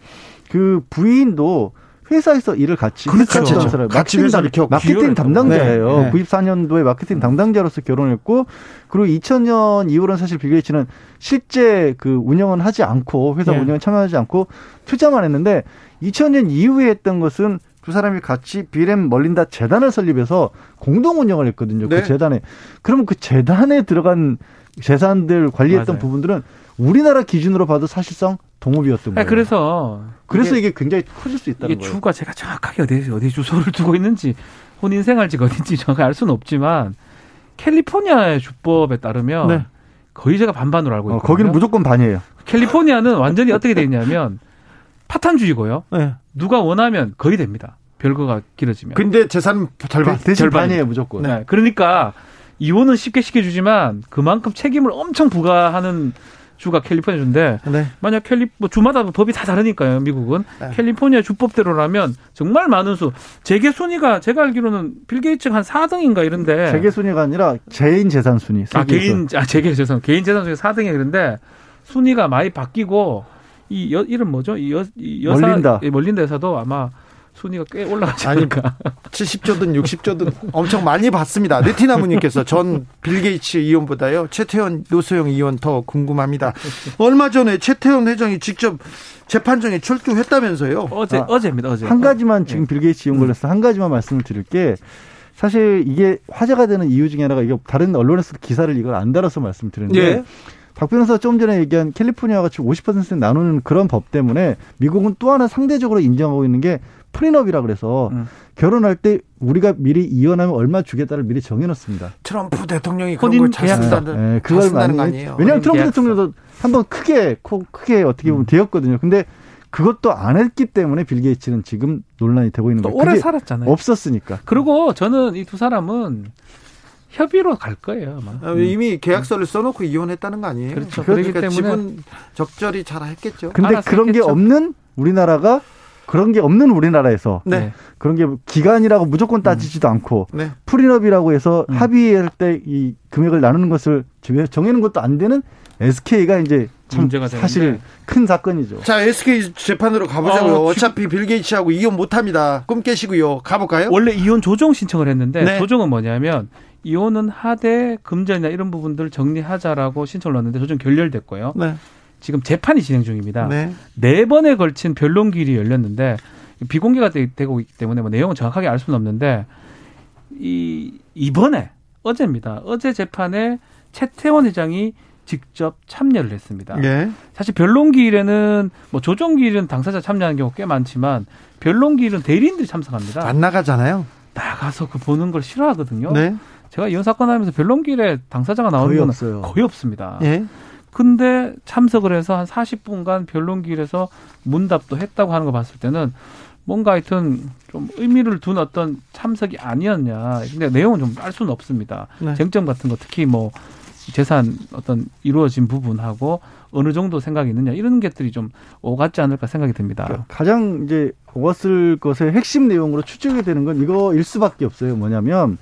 그 부인도 회사에서 일을 같이 그렇죠. 했던 사람 같이 회사를 키워 마케팅 담당자예요. 네. 94년도에 마케팅 담당자로서 결혼했고 그리고 2000년 이후로는 사실 빌 게이츠는 실제 그 운영은 하지 않고 회사 네. 운영에 참여하지 않고 투자만 했는데 2000년 이후에 했던 것은 두 사람이 같이 빌 앤 멀린다 재단을 설립해서 공동 운영을 했거든요. 그 네. 그 재단에. 그러면 그 재단에 들어간 재산들 관리했던 맞아요. 부분들은 우리나라 기준으로 봐도 사실상 동업이었던 거예요. 그래서 그래서 이게, 이게, 굉장히 커질 수 있다는 이게 거예요. 주가 제가 정확하게 어디 어디 주소를 두고 있는지 혼인 생활지가 어딘지 정확히 알 수는 없지만 캘리포니아의 주법에 따르면 네. 거의 제가 반반으로 알고 어, 있거든요. 어, 거기는 무조건 반이에요. 캘리포니아는 완전히 어떻게 돼 있냐면 파탄주의고요. 네. 누가 원하면 거의 됩니다. 별거가 길어지면. 근데 재산 절반 대신 반이에요 무조건. 네. 그러니까 이혼은 쉽게 시켜주지만 그만큼 책임을 엄청 부과하는 주가 캘리포니아 주인데 네. 만약 캘리 뭐 주마다 법이 다 다르니까요 미국은. 네. 캘리포니아 주법대로라면 정말 많은 수 재계 순위가 제가 알기로는 빌 게이츠가 한 4등인가 이런데. 재계 순위가 아니라 개인 재산 순위 아 개인 아 재계 재산 개인 재산 순위 4등이 그런데 순위가 많이 바뀌고 이 여, 이름 뭐죠? 이, 여, 이 여사 멀린다. 멀린다 에서도 아마 순위가 꽤 올라가지 않을까. 70조든 60조든 엄청 많이 받습니다. 네티나무님께서 전 빌게이츠 이혼보다요. 최태원 노소영 이혼 더 궁금합니다. 얼마 전에 최태원 회장이 직접 재판정에 출두했다면서요. 어제 아, 어제입니다. 어제. 한 가지만 지금 네. 빌게이츠 이혼 걸려서 한 가지만 말씀을 드릴 게. 사실 이게 화제가 되는 이유 중에 하나가 이게 다른 언론에서 기사를 이걸 안 달아서 말씀드렸는데 예. 박 변호사 좀 전에 얘기한 캘리포니아와 같이 50% 나누는 그런 법 때문에 미국은 또 하나 상대적으로 인정하고 있는 게 프리너비라 그래서 음. 결혼할 때 우리가 미리 이혼하면 얼마 주겠다를 미리 정해놓습니다. 트럼프 대통령이 그런 걸잘 쓴다는, 네, 그걸 많이, 거 아니에요. 왜냐하면 트럼프 계약서. 대통령도 한번 크게 크게 어떻게 보면 음. 되었거든요. 근데 그것도 안 했기 때문에 빌 게이츠는 지금 논란이 되고 있는 거예요. 오래 살았잖아요. 없었으니까. 그리고 저는 이 두 사람은 협의로 갈 거예요 아마. 아, 이미 계약서를 써놓고 이혼했다는 거 아니에요? 그렇죠. 그렇기 그러니까 때문에 지분 적절히 잘 했겠죠. 근데 그런 했겠죠. 게 없는 우리나라가 그런 게 없는 우리나라에서 네. 그런 게 기간이라고 무조건 따지지도 음. 않고 네. 프리너비라고 해서 음. 합의할 때 이 금액을 나누는 것을 정해놓은 것도 안 되는 SK가 이제 문제가 사실 되는데. 큰 사건이죠. 자 SK 재판으로 가보자고요. 어, 차피 빌게이츠하고 이혼 못합니다. 꿈 깨시고요. 가볼까요? 원래 이혼 조정 신청을 했는데 네. 조정은 뭐냐면 이혼은 하되 금전이나 이런 부분들 정리하자라고 신청을 넣었는데 조정 결렬됐고요. 네. 지금 재판이 진행 중입니다. 네. 네 번에 걸친 변론 길이 열렸는데 비공개가 되 고 있기 때문에 뭐 내용은 정확하게 알 수는 없는데 이 이번에 어제입니다. 어제 재판에 최태원 회장이 직접 참여를 했습니다. 네. 사실 변론기일에는 뭐 조정기일은 당사자 참여하는 경우 꽤 많지만 변론기일은 대리인들이 참석합니다. 안 나가잖아요. 나가서 그 보는 걸 싫어하거든요. 네. 제가 이혼 사건 하면서 변론기일에 당사자가 나오는 거의 건 없어요. 거의 없습니다. 네. 근데 참석을 해서 한 40분간 변론기일에서 문답도 했다고 하는 거 봤을 때는 뭔가 하여튼 좀 의미를 둔 어떤 참석이 아니었냐. 근데 내용은 좀 알 수는 없습니다. 네. 쟁점 같은 거 특히 뭐 재산 어떤 이루어진 부분하고 어느 정도 생각이 있느냐 이런 것들이 좀 오갔지 않을까 생각이 듭니다. 그러니까 가장 이제 오갔을 것의 핵심 내용으로 추측이 되는 건 이거일 수밖에 없어요. 뭐냐면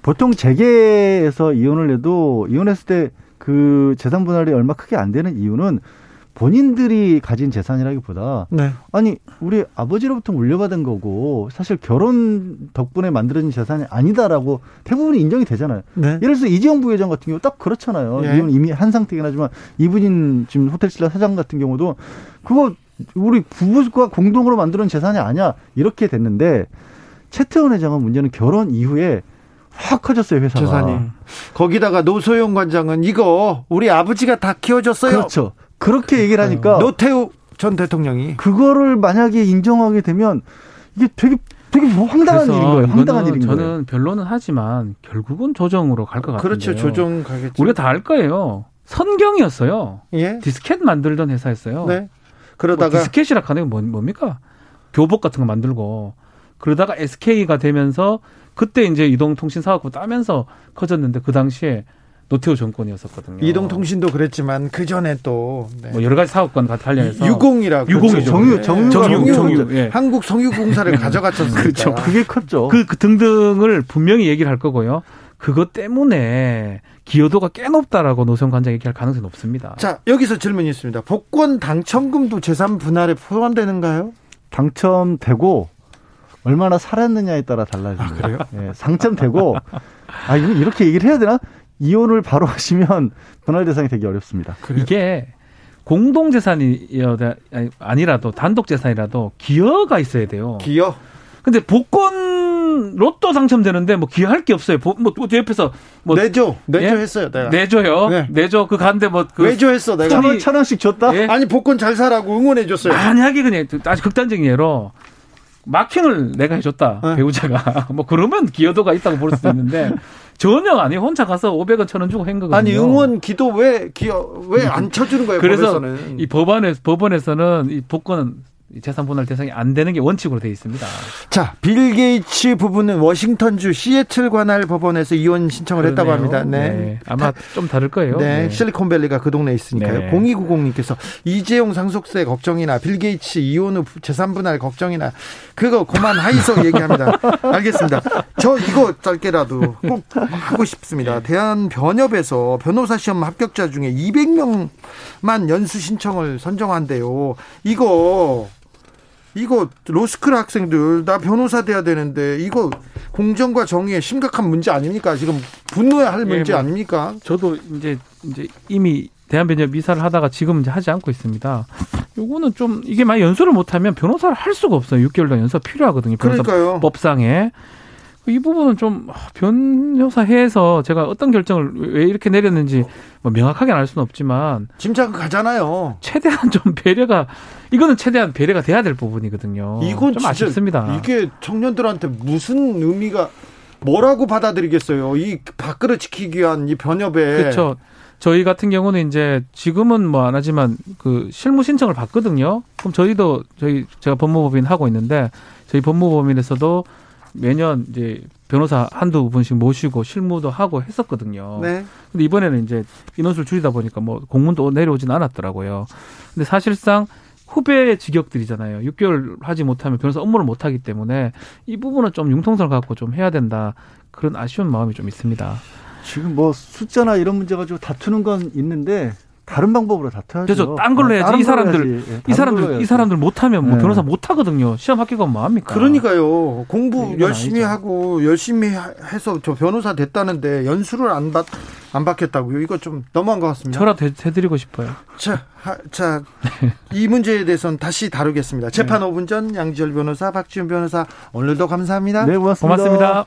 보통 재계에서 이혼을 해도 이혼했을 때 그 재산 분할이 얼마 크게 안 되는 이유는 본인들이 가진 재산이라기보다 네. 아니 우리 아버지로부터 물려받은 거고 사실 결혼 덕분에 만들어진 재산이 아니다라고 대부분 인정이 되잖아요. 네. 예를 들어서 이재용 부회장 같은 경우 딱 그렇잖아요. 네. 이분 이미 한 상태긴 하지만 이분인 지금 호텔신라 사장 같은 경우도 그거 우리 부부가 공동으로 만들어진 재산이 아니야 이렇게 됐는데 최태원 회장은 문제는 결혼 이후에 확 커졌어요 회사가. 재산이. 거기다가 노소영 관장은 이거 우리 아버지가 다 키워줬어요. 그렇죠. 그렇게 얘기를 하니까 노태우 전 대통령이 그거를 만약에 인정하게 되면 이게 되게 되게 뭐 황당한 일인 거예요. 황당한 일인 저는 거예요. 저는 변론은 하지만 결국은 조정으로 갈 것 같아요. 그렇죠. 조정 가겠죠. 우리가 다 알 거예요. 선경이었어요. 예? 디스켓 만들던 회사였어요. 네. 그러다가 뭐 디스켓이라 하는 게 뭐, 뭡니까? 교복 같은 거 만들고 그러다가 SK가 되면서 그때 이제 이동통신사업부 따면서 커졌는데 그 당시에 노태우 정권이었었거든요. 이동통신도 그랬지만 그 전에 또 네. 뭐 여러 가지 사업과 관련해서 유공이라고 유공이죠. 정유 정유 정유, 정유, 예. 한국 성유공사를 *laughs* 가져갔었으니까 그렇죠. 그게 컸죠. 그, 그 등등을 분명히 얘기를 할 거고요. 그것 때문에 기여도가 꽤 높다라고 노선 관장 얘기할 가능성이 높습니다. 자 여기서 질문이 있습니다. 복권 당첨금도 재산 분할에 포함되는가요? 당첨되고 얼마나 살았느냐에 따라 달라집니다. 아, 그래요? 예, 당첨되고 아 이렇게 얘기를 해야 되나? 이혼을 바로 하시면 분할 대상이 되기 어렵습니다. 그래요? 이게 공동 재산이 아니라도 단독 재산이라도 기여가 있어야 돼요. 기여? 근데 복권 로또 당첨되는데 뭐 기여할 게 없어요. 뭐, 뭐 옆에서 뭐 내줘 내줘 예? 했어요. 내가 내줘요. 네. 내줘 그 간데 뭐그 내줘했어 내가 천, 원, 천 원씩 줬다. 예? 아니 복권 잘 사라고 응원해 줬어요. 만약에 그냥 아주 극단적인 예로 마킹을 내가 해줬다 네. 배우자가 *laughs* 뭐 그러면 기여도가 있다고 볼 수도 있는데 *laughs* 전혀 아니 혼자 가서 500원 천 원 주고 한 거거든요. 아니 응원 기도 왜 기여 왜 안 쳐주는 거예요? 그래서 법에서는. 이 법안에 법원에서는 이 복권 재산 분할 대상이 안 되는 게 원칙으로 되어 있습니다. 자, 빌 게이츠 부부는 워싱턴주 시애틀 관할 법원에서 이혼 신청을 그러네요. 했다고 합니다. 네. 네. 아마 좀 다를 거예요. 네. 네. 실리콘밸리가 그 동네에 있으니까요. 네. 0290님께서 이재용 상속세 걱정이나 빌 게이츠 이혼 후 재산 분할 걱정이나 그거 그만 하이소 얘기합니다. *laughs* 알겠습니다. 저 이거 짧게라도 꼭 하고 싶습니다. 대한 변협에서 변호사 시험 합격자 중에 200명만 연수 신청을 선정한대요. 이거 이거 로스쿨 학생들 나 변호사 돼야 되는데 이거 공정과 정의의 심각한 문제 아닙니까? 지금 분노해야 할 예, 문제 예, 아닙니까? 저도 이제 이제 이미 대한변협 미사를 하다가 지금 이제 하지 않고 있습니다. 요거는 좀 이게 만약 연수를 못하면 변호사를 할 수가 없어요. 6개월 동 연수 필요하거든요. 변호사 그러니까요. 법상에. 이 부분은 좀 변호사회에서 제가 어떤 결정을 왜 이렇게 내렸는지 뭐 명확하게 알 수는 없지만 짐작은 가잖아요. 최대한 좀 배려가 이거는 최대한 배려가 돼야 될 부분이거든요. 이건 좀 아쉽습니다. 이게 청년들한테 무슨 의미가 뭐라고 받아들이겠어요? 이 밥그릇 지키기 위한 이 변협에 그렇죠. 저희 같은 경우는 이제 지금은 뭐 안 하지만 그 실무 신청을 받거든요. 그럼 저희도 저희 제가 법무법인 하고 있는데 저희 법무법인에서도 매년 이제 변호사 한두 분씩 모시고 실무도 하고 했었거든요. 네. 근데 이번에는 이제 인원수를 줄이다 보니까 뭐 공문도 내려오진 않았더라고요. 근데 사실상 후배 직역들이잖아요. 6개월 하지 못하면 변호사 업무를 못 하기 때문에 이 부분은 좀 융통성을 갖고 좀 해야 된다. 그런 아쉬운 마음이 좀 있습니다. 지금 뭐 숫자나 이런 문제 가지고 다투는 건 있는데 다른 방법으로 다투야죠. 그렇죠. 딴 걸로 해야지. 이 사람들, 예, 이 사람들, 이 사람들 못하면 뭐 네. 변호사 못 하거든요. 시험 합격하면 뭐 합니까? 그러니까요. 공부 열심히 아니죠. 하고 열심히 해서 저 변호사 됐다는데 연수를 안 받, 안 받겠다고요. 이거 좀 너무한 것 같습니다. 저라도 해드리고 싶어요. 자, 하, 자, 이 문제에 대해서는 다시 다루겠습니다. 재판 네. 5분 전 양지열 변호사, 박지훈 변호사 오늘도 감사합니다. 네, 고맙습니다. 고맙습니다.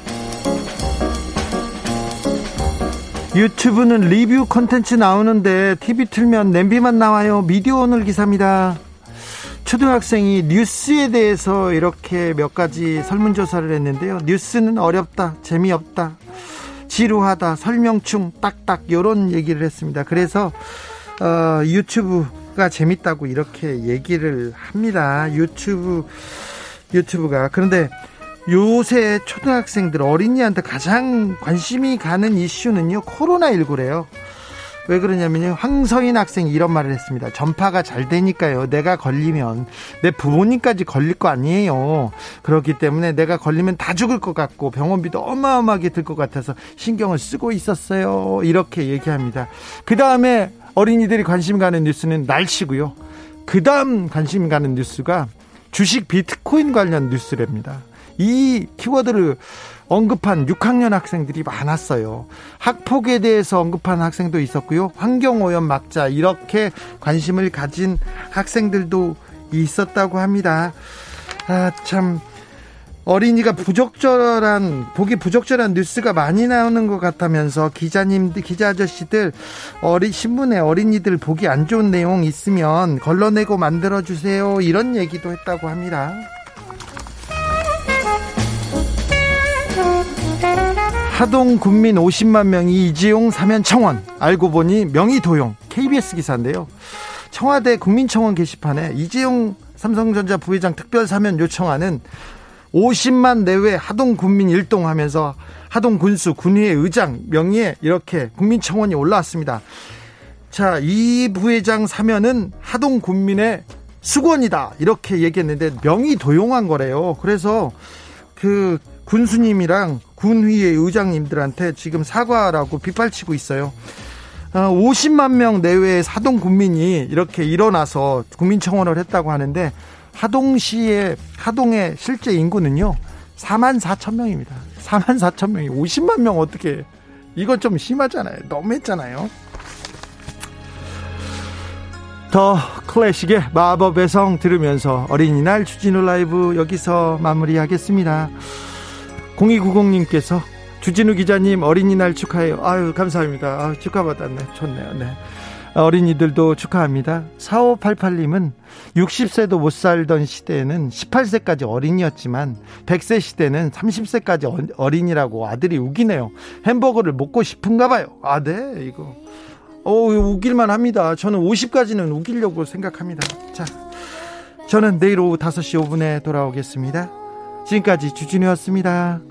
유튜브는 리뷰 컨텐츠 나오는데 TV 틀면 냄비만 나와요. 미디어 오늘 기사입니다. 초등학생이 뉴스에 대해서 이렇게 몇 가지 설문조사를 했는데요. 뉴스는 어렵다, 재미없다, 지루하다, 설명충, 딱딱, 요런 얘기를 했습니다. 그래서, 어, 유튜브 유튜브가 재밌다고 이렇게 얘기를 합니다. 유튜브 유튜브가 그런데 요새 초등학생들 어린이한테 가장 관심이 가는 이슈는요 코로나19래요. 왜 그러냐면요. 황서인 학생이 이런 말을 했습니다. 전파가 잘 되니까요. 내가 걸리면 내 부모님까지 걸릴 거 아니에요. 그렇기 때문에 내가 걸리면 다 죽을 것 같고 병원비도 어마어마하게 들 것 같아서 신경을 쓰고 있었어요. 이렇게 얘기합니다. 그 다음에 어린이들이 관심 가는 뉴스는 날씨고요. 그 다음 관심 가는 뉴스가 주식 비트코인 관련 뉴스랍니다. 이 키워드를 언급한 6학년 학생들이 많았어요. 학폭에 대해서 언급한 학생도 있었고요. 환경오염 막자 이렇게 관심을 가진 학생들도 있었다고 합니다. 아, 참. 어린이가 부적절한 보기 부적절한 뉴스가 많이 나오는 것 같다면서 기자님들 기자 아저씨들 어린 신문에 어린이들 보기 안 좋은 내용 있으면 걸러내고 만들어 주세요 이런 얘기도 했다고 합니다. 하동 군민 50만 명이 이지용 사면 청원 알고 보니 명의 도용 KBS 기사인데요. 청와대 국민청원 게시판에 이재용 삼성전자 부회장 특별 사면 요청하는 50만 내외 하동 군민 일동하면서 하동 군수 군의회 의장 명의에 이렇게 국민청원이 올라왔습니다. 자, 이 부회장 사면은 하동 군민의 수건이다 이렇게 얘기했는데 명의 도용한 거래요. 그래서 그 군수님이랑 군의회 의장님들한테 지금 사과라고 빗발치고 있어요. 50만 어, 명 내외의 사동 군민이 이렇게 일어나서 국민청원을 했다고 하는데 하동시의 하동의 실제 인구는요 4만 4천 명입니다. 4만 4천 명이 50만 명 어떻게 이건 좀 심하잖아요. 너무했잖아요. 더 클래식의 마법의 성 들으면서 어린이날 주진우 라이브 여기서 마무리하겠습니다. 0290님께서 주진우 기자님 어린이날 축하해요. 아유, 감사합니다. 아 축하받았네. 좋네요. 네. 어린이들도 축하합니다. 4588님은 60세도 못 살던 시대에는 18세까지 어린이였지만 100세 시대는 30세까지 어린이라고 아들이 우기네요. 햄버거를 먹고 싶은가 봐요. 아, 네, 이거. 어, 우길만 합니다. 저는 50까지는 우기려고 생각합니다. 자, 저는 내일 오후 5시 5분에 돌아오겠습니다. 지금까지 주진우였습니다.